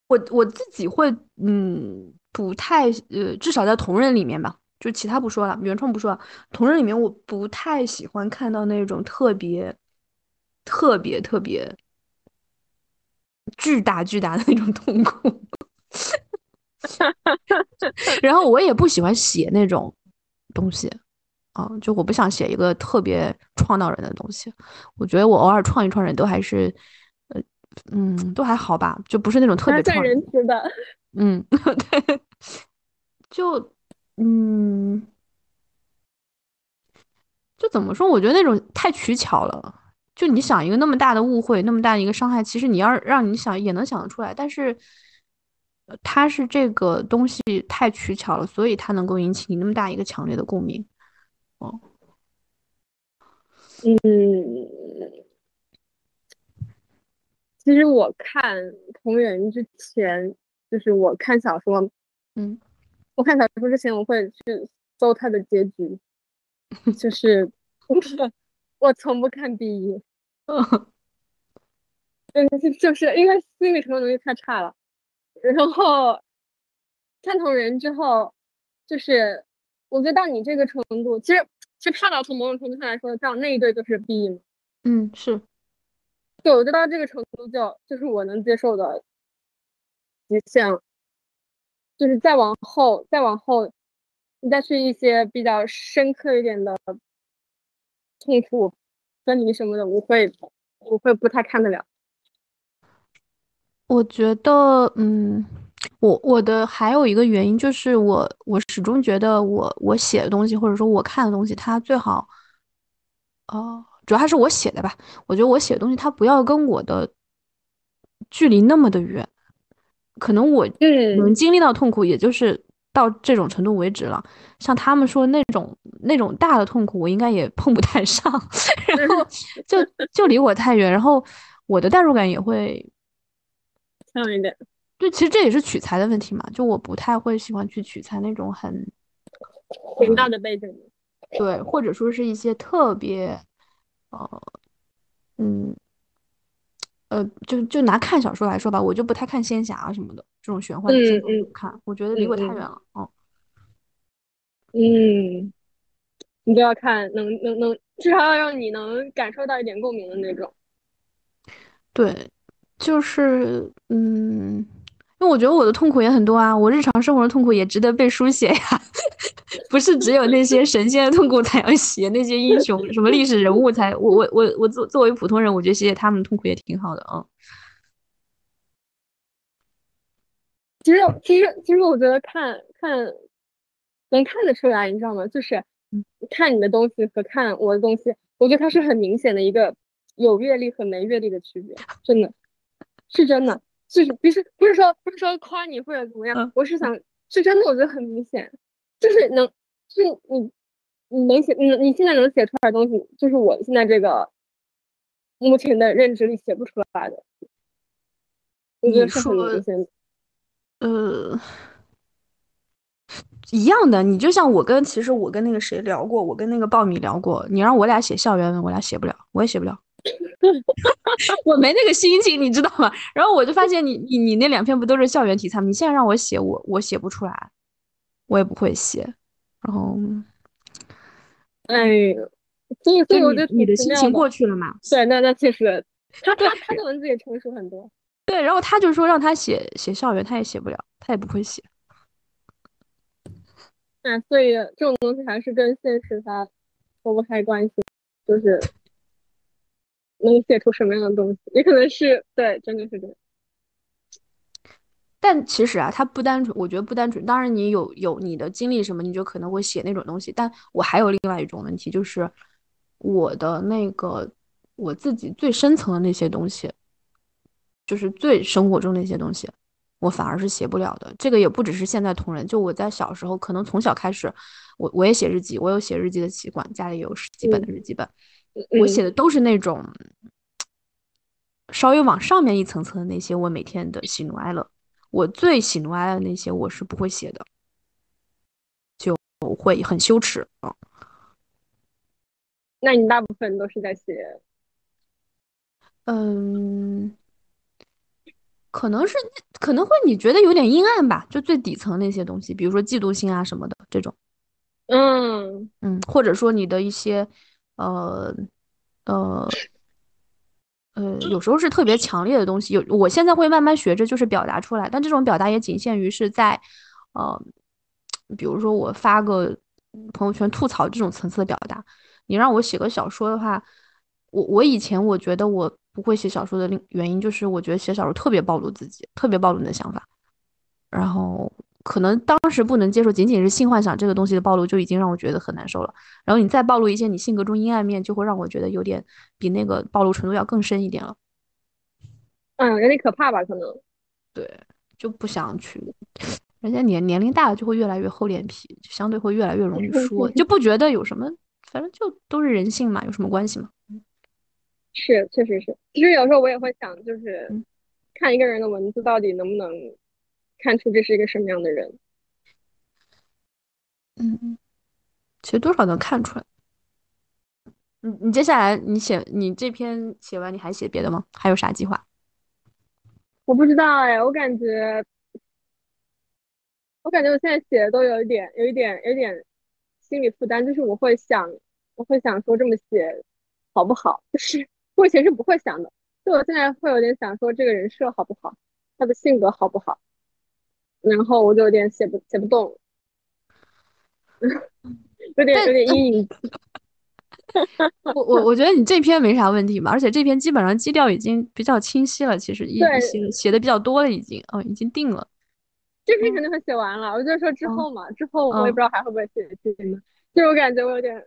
我我自己会，嗯，不太，呃，至少在同人里面吧，就其他不说了，原创不说了，同人里面我不太喜欢看到那种特别、特别、特别巨大、巨大的那种痛苦。然后我也不喜欢写那种东西，啊，就我不想写一个特别创造人的东西。我觉得我偶尔创一创人都还是。嗯，都还好吧，就不是那种特别创人吃的。嗯，对，就嗯，就怎么说？我觉得那种太取巧了。就你想一个那么大的误会，那么大的一个伤害，其实你要让你想也能想得出来。但是，它是这个东西太取巧了，所以它能够引起你那么大一个强烈的共鸣。哦，嗯。其实我看同人之前，就是我看小说，嗯，我看小说之前，我会去搜它的结局，就是我从不看 B 一嗯，就是因为心理承受能力太差了，然后看同人之后，就是我觉得到你这个程度，其实其实看到从某种程度上来说，到那一对就是 BE 嗯，是。对，我觉得到这个程度，就就是我能接受的极限了。就是再往后，再往后，你再去一些比较深刻一点的痛苦、分离什么的，我会，我会不太看得了。我觉得，嗯，我我的还有一个原因就是，我我始终觉得，我我写的东西，或者说我看的东西，它最好，哦。主要还是我写的吧，我觉得我写的东西，它不要跟我的距离那么的远，可能我能经历到痛苦，也就是到这种程度为止了。像他们说那种那种大的痛苦，我应该也碰不太上，然后就就离我太远，然后我的代入感也会强一点。对，其实这也是取材的问题嘛，就我不太会喜欢去取材那种很宏大的背景，对，或者说是一些特别。呃，嗯，呃，就就拿看小说来说吧，我就不太看仙侠什么的这种玄幻的嗯不看，我觉得离我太远了。哦，嗯，你就要看能能能，至少要让你能感受到一点共鸣的那种。对，就是嗯，因为我觉得我的痛苦也很多啊，我日常生活的痛苦也值得被书写呀。不是只有那些神仙的痛苦才要写，那些英雄什么历史人物才我我我我作作为普通人，我觉得写写他们的痛苦也挺好的啊。其实其实其实我觉得看看能看得出来，你知道吗？就是看你的东西和看我的东西，我觉得它是很明显的一个有阅历和没阅历的区别，真的是真的，就是不是不是说不是说夸你或者怎么样，我是想是真的，我觉得很明显。就是能，就是你，你能写，你你现在能写出来的东西，就是我现在这个目前的认知里写不出来的。我觉得是很明显。呃，一样的，你就像我跟其实我跟那个谁聊过，我跟那个爆米聊过，你让我俩写校园文，我俩写不了，我也写不了，我没那个心情，你知道吗？然后我就发现你你你那两篇不都是校园题材吗？你现在让我写，我我写不出来。我也不会写，然后，哎，所以所以我觉得你的心情过去了嘛？对，那那确实，他他他的文字也成熟很多。对，然后他就说让他写写校园，他也写不了，他也不会写。那所以这种东西还是跟现实它脱不开关系，就是能写出什么样的东西，也可能是对，真的是这样。但其实啊，它不单纯，我觉得不单纯。当然，你有有你的经历什么，你就可能会写那种东西。但我还有另外一种问题，就是我的那个我自己最深层的那些东西，就是最生活中那些东西，我反而是写不了的。这个也不只是现在同人，就我在小时候，可能从小开始，我我也写日记，我有写日记的习惯，家里有十几本的日记本，我写的都是那种稍微往上面一层层的那些，我每天的喜怒哀乐。我最喜怒哀乐那些我是不会写的，就会很羞耻啊。那你大部分都是在写？嗯，可能是可能会你觉得有点阴暗吧，就最底层那些东西，比如说嫉妒心啊什么的这种。嗯嗯，或者说你的一些呃呃。呃，有时候是特别强烈的东西，有我现在会慢慢学着就是表达出来，但这种表达也仅限于是在，呃，比如说我发个朋友圈吐槽这种层次的表达。你让我写个小说的话，我我以前我觉得我不会写小说的原因就是我觉得写小说特别暴露自己，特别暴露你的想法，然后。可能当时不能接受，仅仅是性幻想这个东西的暴露就已经让我觉得很难受了。然后你再暴露一些你性格中阴暗面，就会让我觉得有点比那个暴露程度要更深一点了。嗯，有点可怕吧？可能。对，就不想去。人家年年龄大了就会越来越厚脸皮，就相对会越来越容易说，就不觉得有什么，反正就都是人性嘛，有什么关系吗？是，确实是。其实有时候我也会想，就是看一个人的文字到底能不能。看出这是一个什么样的人，嗯嗯，其实多少能看出来。你你接下来你写你这篇写完你还写别的吗？还有啥计划？我不知道哎，我感觉，我感觉我现在写的都有一点，有一点，有点心理负担，就是我会想，我会想说这么写好不好？就是我以前是不会想的，就我现在会有点想说这个人设好不好，他的性格好不好。然后我就有点写不写不动，有点有点阴影。我我我觉得你这篇没啥问题嘛，而且这篇基本上基调已经比较清晰了，其实一写写的比较多了，已经哦已经定了。这篇肯定会写完了，我就说之后嘛，之后我也不知道还会不会写新的。就是我感觉我有点，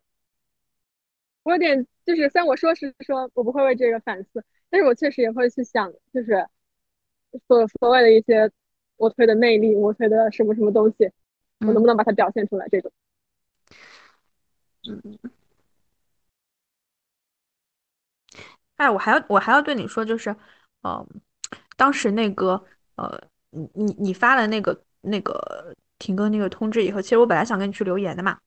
我有点就是虽然我说是说我不会为这个反思，但是我确实也会去想，就是所所谓的一些。我推的魅力，我推的什么什么东西，我能不能把它表现出来？这种，嗯，哎，我还要我还要对你说，就是，呃，当时那个，呃，你你你发了那个那个停更那个通知以后，其实我本来想跟你去留言的嘛，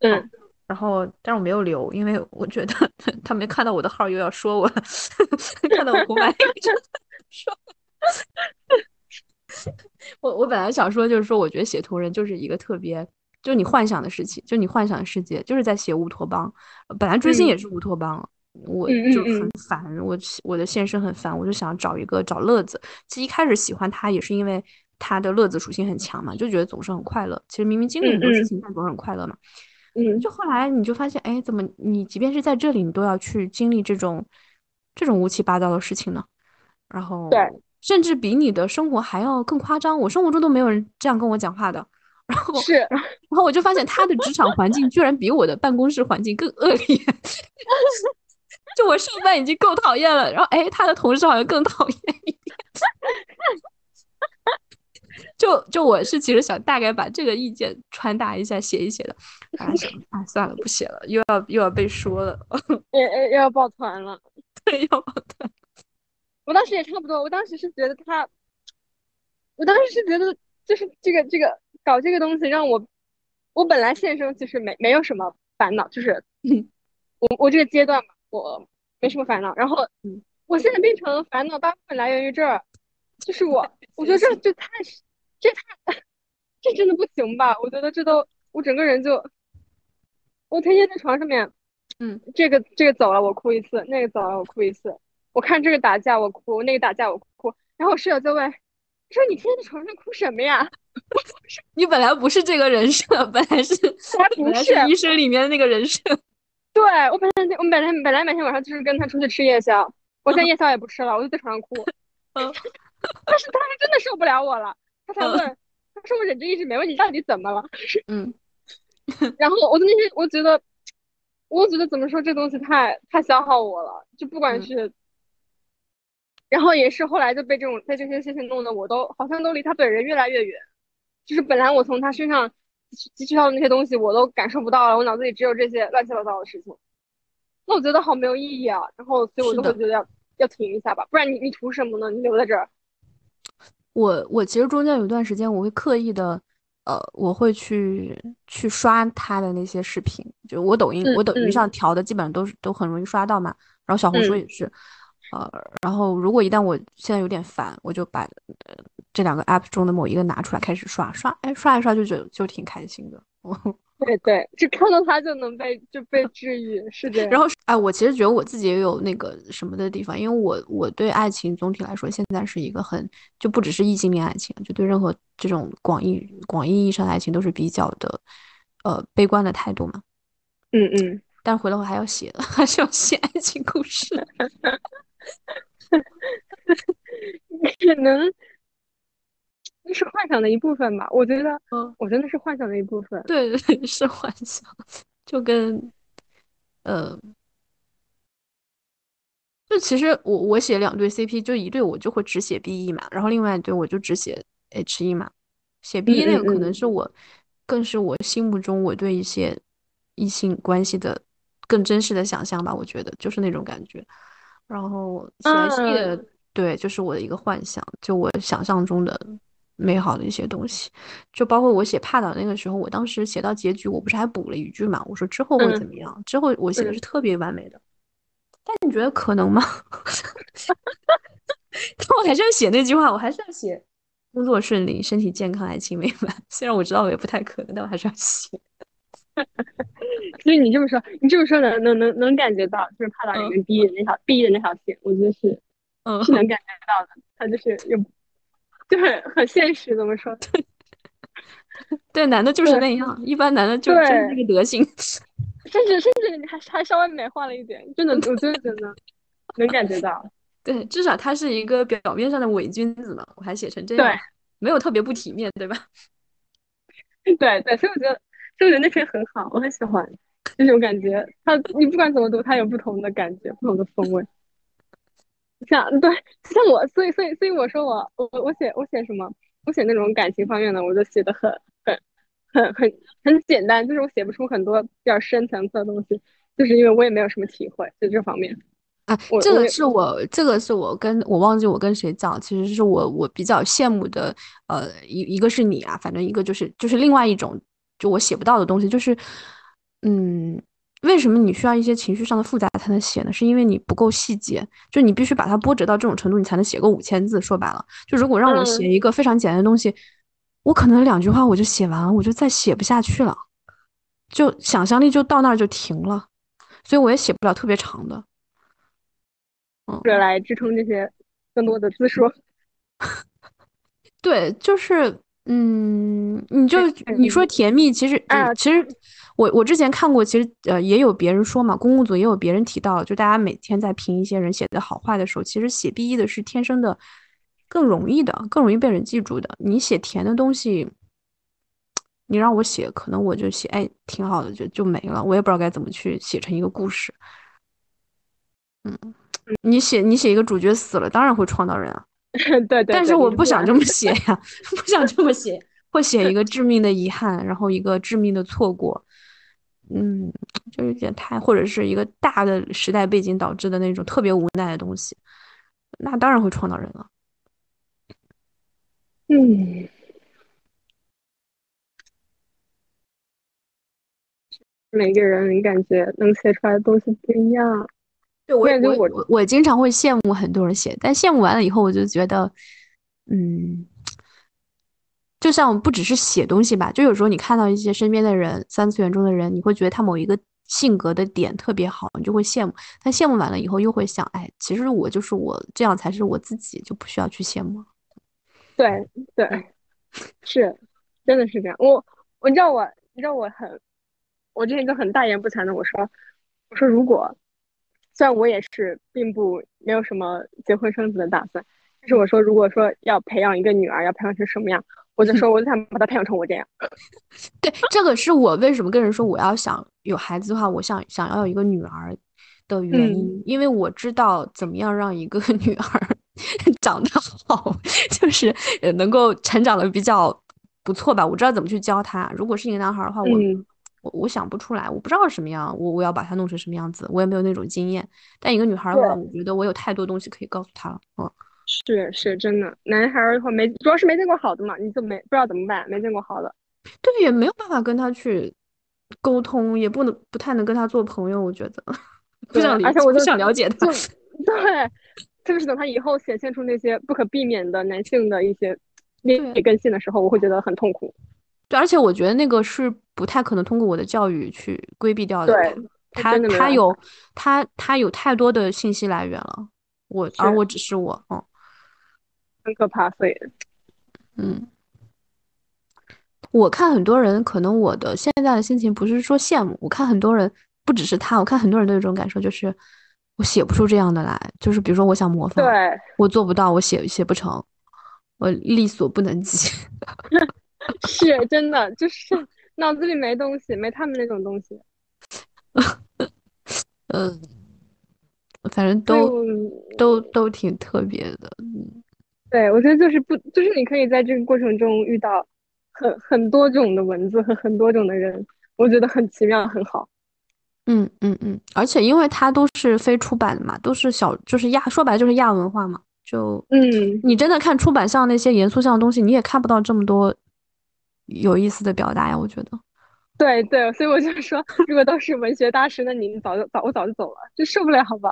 嗯，然后但是我没有留，因为我觉得 他没看到我的号又要说我了，看到我红白 说。我我本来想说，就是说，我觉得写同人就是一个特别，就是你幻想的事情，就你幻想的世界，就是在写乌托邦。本来追星也是乌托邦，我就很烦，我我的现实很烦，我就想找一个找乐子。其实一开始喜欢他也是因为他的乐子属性很强嘛，就觉得总是很快乐。其实明明经历很多事情，但总是很快乐嘛。嗯，就后来你就发现，哎，怎么你即便是在这里，你都要去经历这种这种乌七八糟的事情呢？然后对。甚至比你的生活还要更夸张，我生活中都没有人这样跟我讲话的。然后是，然后我就发现他的职场环境居然比我的办公室环境更恶劣。就我上班已经够讨厌了，然后哎，他的同事好像更讨厌一点。就就我是其实想大概把这个意见传达一下，写一写的。啊，算了，不写了，又要又要被说了，又又要抱团了，对，要抱团。我当时也差不多，我当时是觉得他，我当时是觉得就是这个这个搞这个东西让我，我本来现生其实没没有什么烦恼，就是我我这个阶段嘛，我没什么烦恼。然后我现在变成烦恼，大部分来源于这儿，就是我 我觉得这这太这太这真的不行吧？我觉得这都我整个人就我天天在床上面，嗯，这个这个走了我哭一次，那个走了我哭一次。我看这个打架我哭，那个打架我哭，然后我室友就问：“说你天天在床上哭什么呀？” 你本来不是这个人设，本来是他 不是医生里面的那个人设。对我本来我本来本来每天晚上就是跟他出去吃夜宵，我现在夜宵也不吃了，我就在床上哭。嗯，但是他是真的受不了我了，他才问：“他说我忍着一直没问你，到底怎么了？”嗯，然后我的那些我觉得，我觉得怎么说这东西太太消耗我了，就不管是。然后也是后来就被这种被这些事情弄得我都好像都离他本人越来越远，就是本来我从他身上汲取到的那些东西我都感受不到了，我脑子里只有这些乱七八糟的事情，那我觉得好没有意义啊。然后所以我就会觉得要要停一下吧，不然你你图什么呢？你留在这儿。我我其实中间有一段时间我会刻意的，呃，我会去去刷他的那些视频，就我抖音我抖音上调的基本上都是都很容易刷到嘛，然后小红书也是。呃，然后如果一旦我现在有点烦，我就把呃这两个 app 中的某一个拿出来开始刷刷，哎，刷一刷就觉得就挺开心的。对对，就看到它就能被就被治愈，是这样。然后哎，我其实觉得我自己也有那个什么的地方，因为我我对爱情总体来说现在是一个很就不只是异性恋爱情，就对任何这种广义广义意义上的爱情都是比较的呃悲观的态度嘛。嗯嗯，但回来我还要写的，还是要写爱情故事。可能那是幻想的一部分吧，我觉得，嗯，我觉得那是幻想的一部分。对 对，是幻想，就跟，呃，就其实我我写两对 CP，就一对我就会只写 BE 嘛，然后另外一对我就只写 HE 嘛。写 BE 那个可能是我，更是我心目中我对一些异性关系的更真实的想象吧。我觉得就是那种感觉。然后写戏的，对，就是我的一个幻想，就我想象中的美好的一些东西，就包括我写帕岛那个时候，我当时写到结局，我不是还补了一句嘛？我说之后会怎么样？之后我写的是特别完美的，但你觉得可能吗？但我还是要写那句话，我还是要写工作顺利、身体健康、爱情美满。虽然我知道我也不太可能，但我还是要写。所以你这么说，你这么说能能能能感觉到，就是帕岛里面逼的那条逼的那条线，我觉得是，嗯，是能感觉到的。他就是又，就很很现实，怎么说？对，对，男的就是那样，一般男的就就是那个德行，甚至甚至还还稍微美化了一点，真的，我真的觉得能感觉到。对，至少他是一个表面上的伪君子嘛，我还写成这样，没有特别不体面，对吧？对对，所以我觉得。就觉得那篇很好，我很喜欢那种感觉。他你不管怎么读，他有不同的感觉，不同的风味。像对像我，所以所以所以我说我我我写我写什么？我写那种感情方面的，我就写的很很很很很简单，就是我写不出很多比较深层次的东西，就是因为我也没有什么体会，在这方面。啊，这个是我这个是我跟我忘记我跟谁讲，其实是我我比较羡慕的。呃，一一个是你啊，反正一个就是就是另外一种。就我写不到的东西，就是嗯，为什么你需要一些情绪上的复杂才能写呢？是因为你不够细节，就你必须把它波折到这种程度，你才能写个五千字。说白了，就如果让我写一个非常简单的东西，我可能两句话我就写完了，我就再写不下去了，就想象力就到那儿就停了，所以我也写不了特别长的。嗯，来支撑这些更多的字数。对，就是，嗯，你就你说甜蜜，其实，其实我我之前看过，其实呃也有别人说嘛，公共组也有别人提到，就大家每天在评一些人写的好坏的时候，其实写 B E 的是天生的更容易的，更容易被人记住的。你写甜的东西，你让我写，可能我就写，哎，挺好的，就就没了，我也不知道该怎么去写成一个故事。嗯，你写你写一个主角死了，当然会创造人啊。对对，但是我不想这么写呀，不想这么写，会写一个致命的遗憾，然后一个致命的错过，嗯，就有点太，或者是一个大的时代背景导致的那种特别无奈的东西，那当然会创造人了。嗯，每个人感觉能写出来的东西不一样。我我我我经常会羡慕很多人写，但羡慕完了以后，我就觉得，嗯，就像不只是写东西吧，就有时候你看到一些身边的人，三次元中的人，你会觉得他某一个性格的点特别好，你就会羡慕。但羡慕完了以后，又会想，哎，其实我就是我，这样才是我自己，就不需要去羡慕。对对，是，真的是这样。我我知道我，你知道我很，我之前就很大言不惭的我说，我说如果。虽然我也是并不没有什么结婚生子的打算，但是我说，如果说要培养一个女儿，要培养成什么样，我就说，我就想把她培养成我这样。对，这个是我为什么跟人说我要想有孩子的话，我想想要有一个女儿的原因，因为我知道怎么样让一个 女儿 长得好，就是能够成长的比较不错吧。我知道怎么去教他。如果是一个男孩的话，我。我我想不出来，我不知道什么样，我我要把它弄成什么样子，我也没有那种经验。但一个女孩的话，我觉得我有太多东西可以告诉她了。嗯，是是真的，男孩的话没，主要是没见过好的嘛，你就没不知道怎么办，没见过好的。对，也没有办法跟他去沟通，也不能不太能跟他做朋友，我觉得不想理，而且我就想了解他。对，特别是等他以后显现出那些不可避免的男性的一些劣根性的时候，我会觉得很痛苦。对，而且我觉得那个是不太可能通过我的教育去规避掉的。对，他他有他他有太多的信息来源了，我而我只是我，嗯，很可怕，所以，嗯，我看很多人，可能我的现在的心情不是说羡慕，我看很多人，不只是他，我看很多人都有这种感受，就是我写不出这样的来，就是比如说我想模仿，对，我做不到，我写写不成，我力所不能及。是真的，就是脑子里没东西，没他们那种东西。嗯，反正都都都挺特别的。嗯，对，我觉得就是不，就是你可以在这个过程中遇到很很多种的文字和很多种的人，我觉得很奇妙，很好。嗯嗯嗯，而且因为它都是非出版的嘛，都是小，就是亚，说白了就是亚文化嘛。就嗯，你真的看出版像那些严肃像的东西，你也看不到这么多。有意思的表达呀，我觉得。对对，所以我就说，如果都是文学大师，那你早就早我早就走了，就受不了，好吧？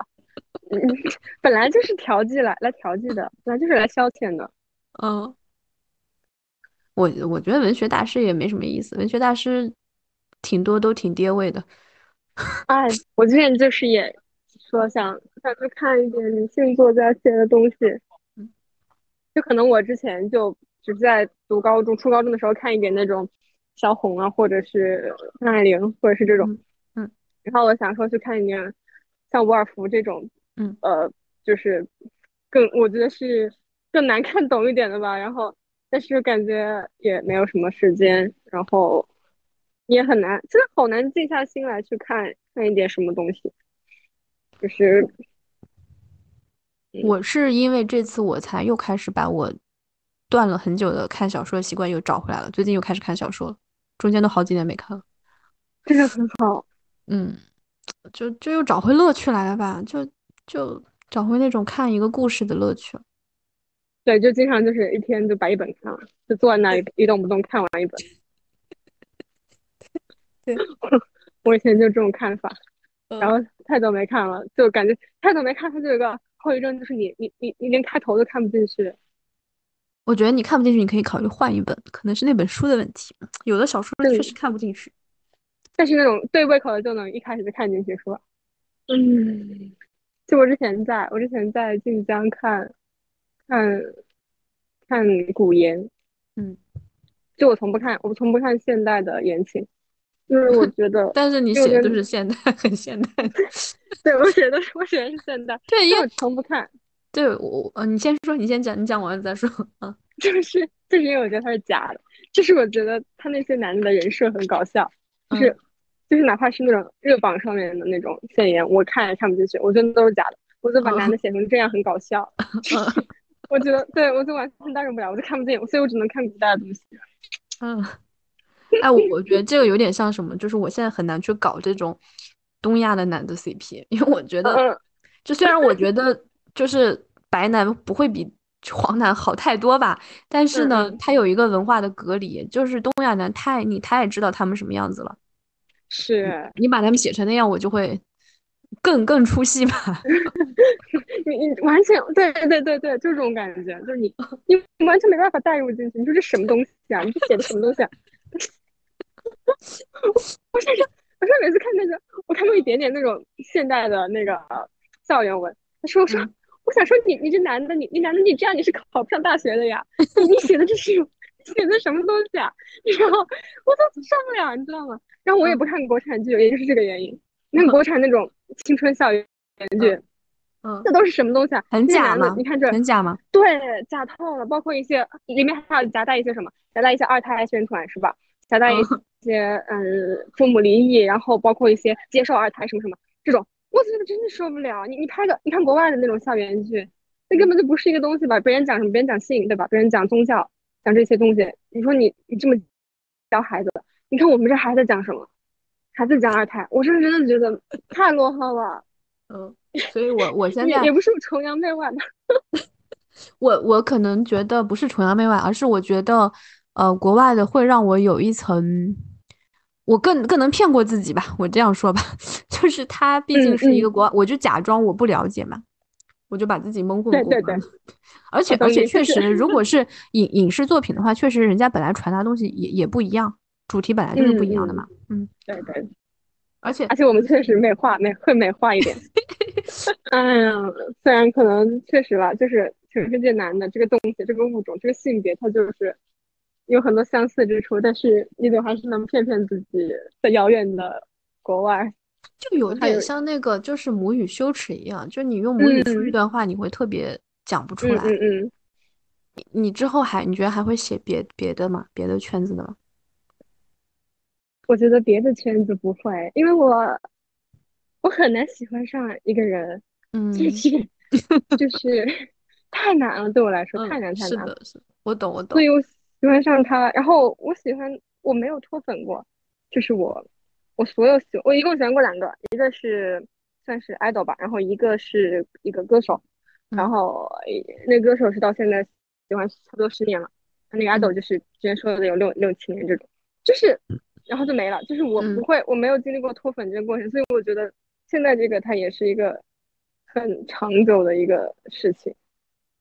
本来就是调剂来来调剂的，本来就是来消遣的。嗯，我我觉得文学大师也没什么意思，文学大师挺多都挺跌位的。哎，我之前就是也说想想去看一点女性作家写的东西，就可能我之前就。就是在读高中、初高中的时候看一点那种萧红啊，或者是张爱玲，或者是这种，嗯，然后我想说去看一点像伍尔夫这种，嗯，呃，就是更我觉得是更难看懂一点的吧。然后，但是感觉也没有什么时间，然后也很难，真的好难静下心来去看看一点什么东西。就是我是因为这次我才又开始把我。断了很久的看小说的习惯又找回来了，最近又开始看小说了，中间都好几年没看了，这个很好，嗯，就就又找回乐趣来了吧，就就找回那种看一个故事的乐趣。对，就经常就是一天就把一本看完，就坐在那里一动不动看完一本。对，我以前就这种看法，然后太久没看了，就感觉太久没看，它就有个后遗症，就是你你你你连开头都看不进去。我觉得你看不进去，你可以考虑换一本，可能是那本书的问题。有的小说确实看不进去，但是那种对胃口的就能一开始就看进去，是吧？嗯，就我之前在我之前在晋江看，看，看古言，嗯，就我从不看，我从不看现代的言情，因为我觉得，但是你写的都是现代，很现代，对我写的我写的是现代，对，因为我从不看。对我，呃，你先说，你先讲，你讲完了再说啊。就是就是因为我觉得他是假的，就是我觉得他那些男的的人设很搞笑，就是就是哪怕是那种热榜上面的那种现言，我看也看不进去，我觉得都是假的。我就把男的写成这样很搞笑，我觉得对我就完全代入不了，我就看不进，所以我只能看古代的东西。嗯，哎，我我觉得这个有点像什么，就是我现在很难去搞这种东亚的男的 CP，因为我觉得，就虽然我觉得就是白男不会比。黄男好太多吧，但是呢，他有一个文化的隔离，就是东亚男太你太知道他们什么样子了，是你把他们写成那样，我就会更更出戏吧。你你完全对对对对，就这种感觉，就是你 你完全没办法带入进去。你说这什么东西啊？你这写的什么东西啊？我甚至，我甚至每次看那个，我看过一点点那种现代的那个校园文，他说我说。我想说你，你这男的，你你男的，你这样你是考不上大学的呀！你你写的这是 写的什么东西啊？然后我都上不了，你知道吗？然后我也不看国产剧，也就是这个原因。那国产那种青春校园剧，嗯，这都是什么东西啊？很假吗？你看这很假吗？对，假透了。包括一些里面还有夹带一些什么，夹带一些二胎宣传是吧？夹带一些嗯父母离异，然后包括一些接受二胎什么什么这种。我觉得真的受不了，你你拍个，你看国外的那种校园剧，那根本就不是一个东西吧？别人讲什么？别人讲性，对吧？别人讲宗教，讲这些东西。你说你你这么教孩子，你看我们这孩子讲什么？孩子讲二胎，我是真的觉得太落后了。嗯，所以我我现在也不是崇洋媚外的，我我可能觉得不是崇洋媚外，而是我觉得，呃，国外的会让我有一层。我更更能骗过自己吧，我这样说吧，就是他毕竟是一个国，我就假装我不了解嘛，我就把自己蒙混过关。而且而且确实，如果是影影视作品的话，确实人家本来传达东西也也不一样，主题本来就是不一样的嘛。嗯，对对。而且而且我们确实美化美会美化一点。哎呀，虽然可能确实吧，就是全世界男的这个东西，这个物种，这个性别，它就是。有很多相似之处，但是你总还是能骗骗自己，在遥远的国外，就有点像那个，就是母语羞耻一样，就你用母语说一段话，你会特别讲不出来。嗯嗯。你你之后还你觉得还会写别别的吗？别的圈子的吗？我觉得别的圈子不会，因为我我很难喜欢上一个人，嗯，就是 就是太难了，对我来说太难太难了。是的，是，我懂我懂。所以我。喜欢上他，然后我喜欢我没有脱粉过，就是我我所有喜我一共喜欢过两个，一个是算是 idol 吧，然后一个是一个歌手，然后那歌手是到现在喜欢差不多十年了，那个 idol 就是之前说的有六六七年这种，就是然后就没了，就是我不会我没有经历过脱粉这个过程，所以我觉得现在这个它也是一个很长久的一个事情，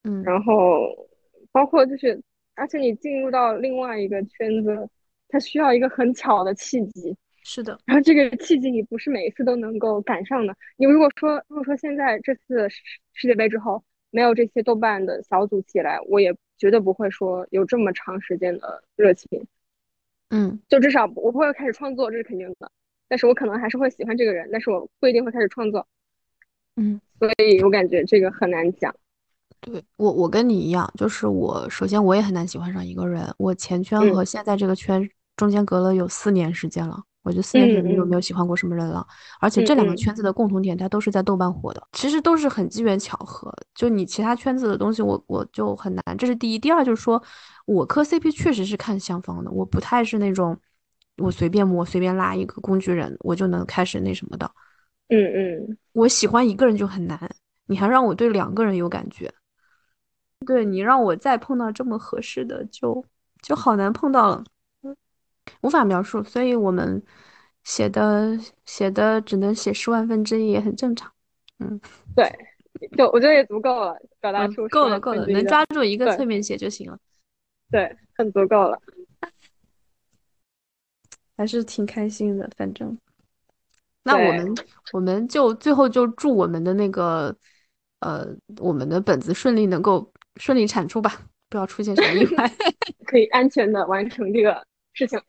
嗯，然后包括就是。而且你进入到另外一个圈子，它需要一个很巧的契机。是的，然后这个契机你不是每一次都能够赶上的。你如果说如果说现在这次世界杯之后没有这些豆瓣的小组起来，我也绝对不会说有这么长时间的热情。嗯，就至少我不会开始创作，这是肯定的。但是我可能还是会喜欢这个人，但是我不一定会开始创作。嗯，所以我感觉这个很难讲。对我，我跟你一样，就是我首先我也很难喜欢上一个人。我前圈和现在这个圈中间隔了有四年时间了，我觉得四年时间就没有喜欢过什么人了。而且这两个圈子的共同点，它都是在豆瓣火的，其实都是很机缘巧合。就你其他圈子的东西，我我就很难。这是第一，第二就是说我磕 CP 确实是看相方的，我不太是那种我随便摸随便拉一个工具人，我就能开始那什么的。嗯嗯，我喜欢一个人就很难，你还让我对两个人有感觉。对你让我再碰到这么合适的，就就好难碰到了，无法描述。所以我们写的写的只能写十万分之一，也很正常。嗯，对，就我觉得也足够了，表达嗯出够了够了，能抓住一个侧面写就行了，对，很足够了。还是挺开心的。反正，那我们我们就最后就祝我们的那个呃我们的本子顺利能够顺利产出吧，不要出现什么意外。可以安全的完成这个事情，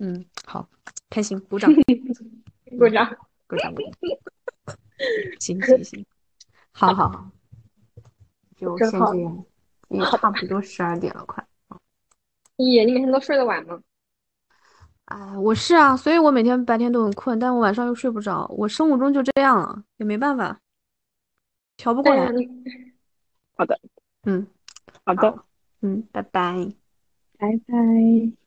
嗯，好，开心，鼓掌，鼓掌。鼓掌，鼓掌。行行行，好好好，就先这样，也差不多十二点了，快。咦，你每天都睡得晚吗？哎，我是啊，所以我每天白天都很困，但我晚上又睡不着，我生物钟就这样了，也没办法，调不过来。好的，嗯，好的，嗯，拜拜。拜拜。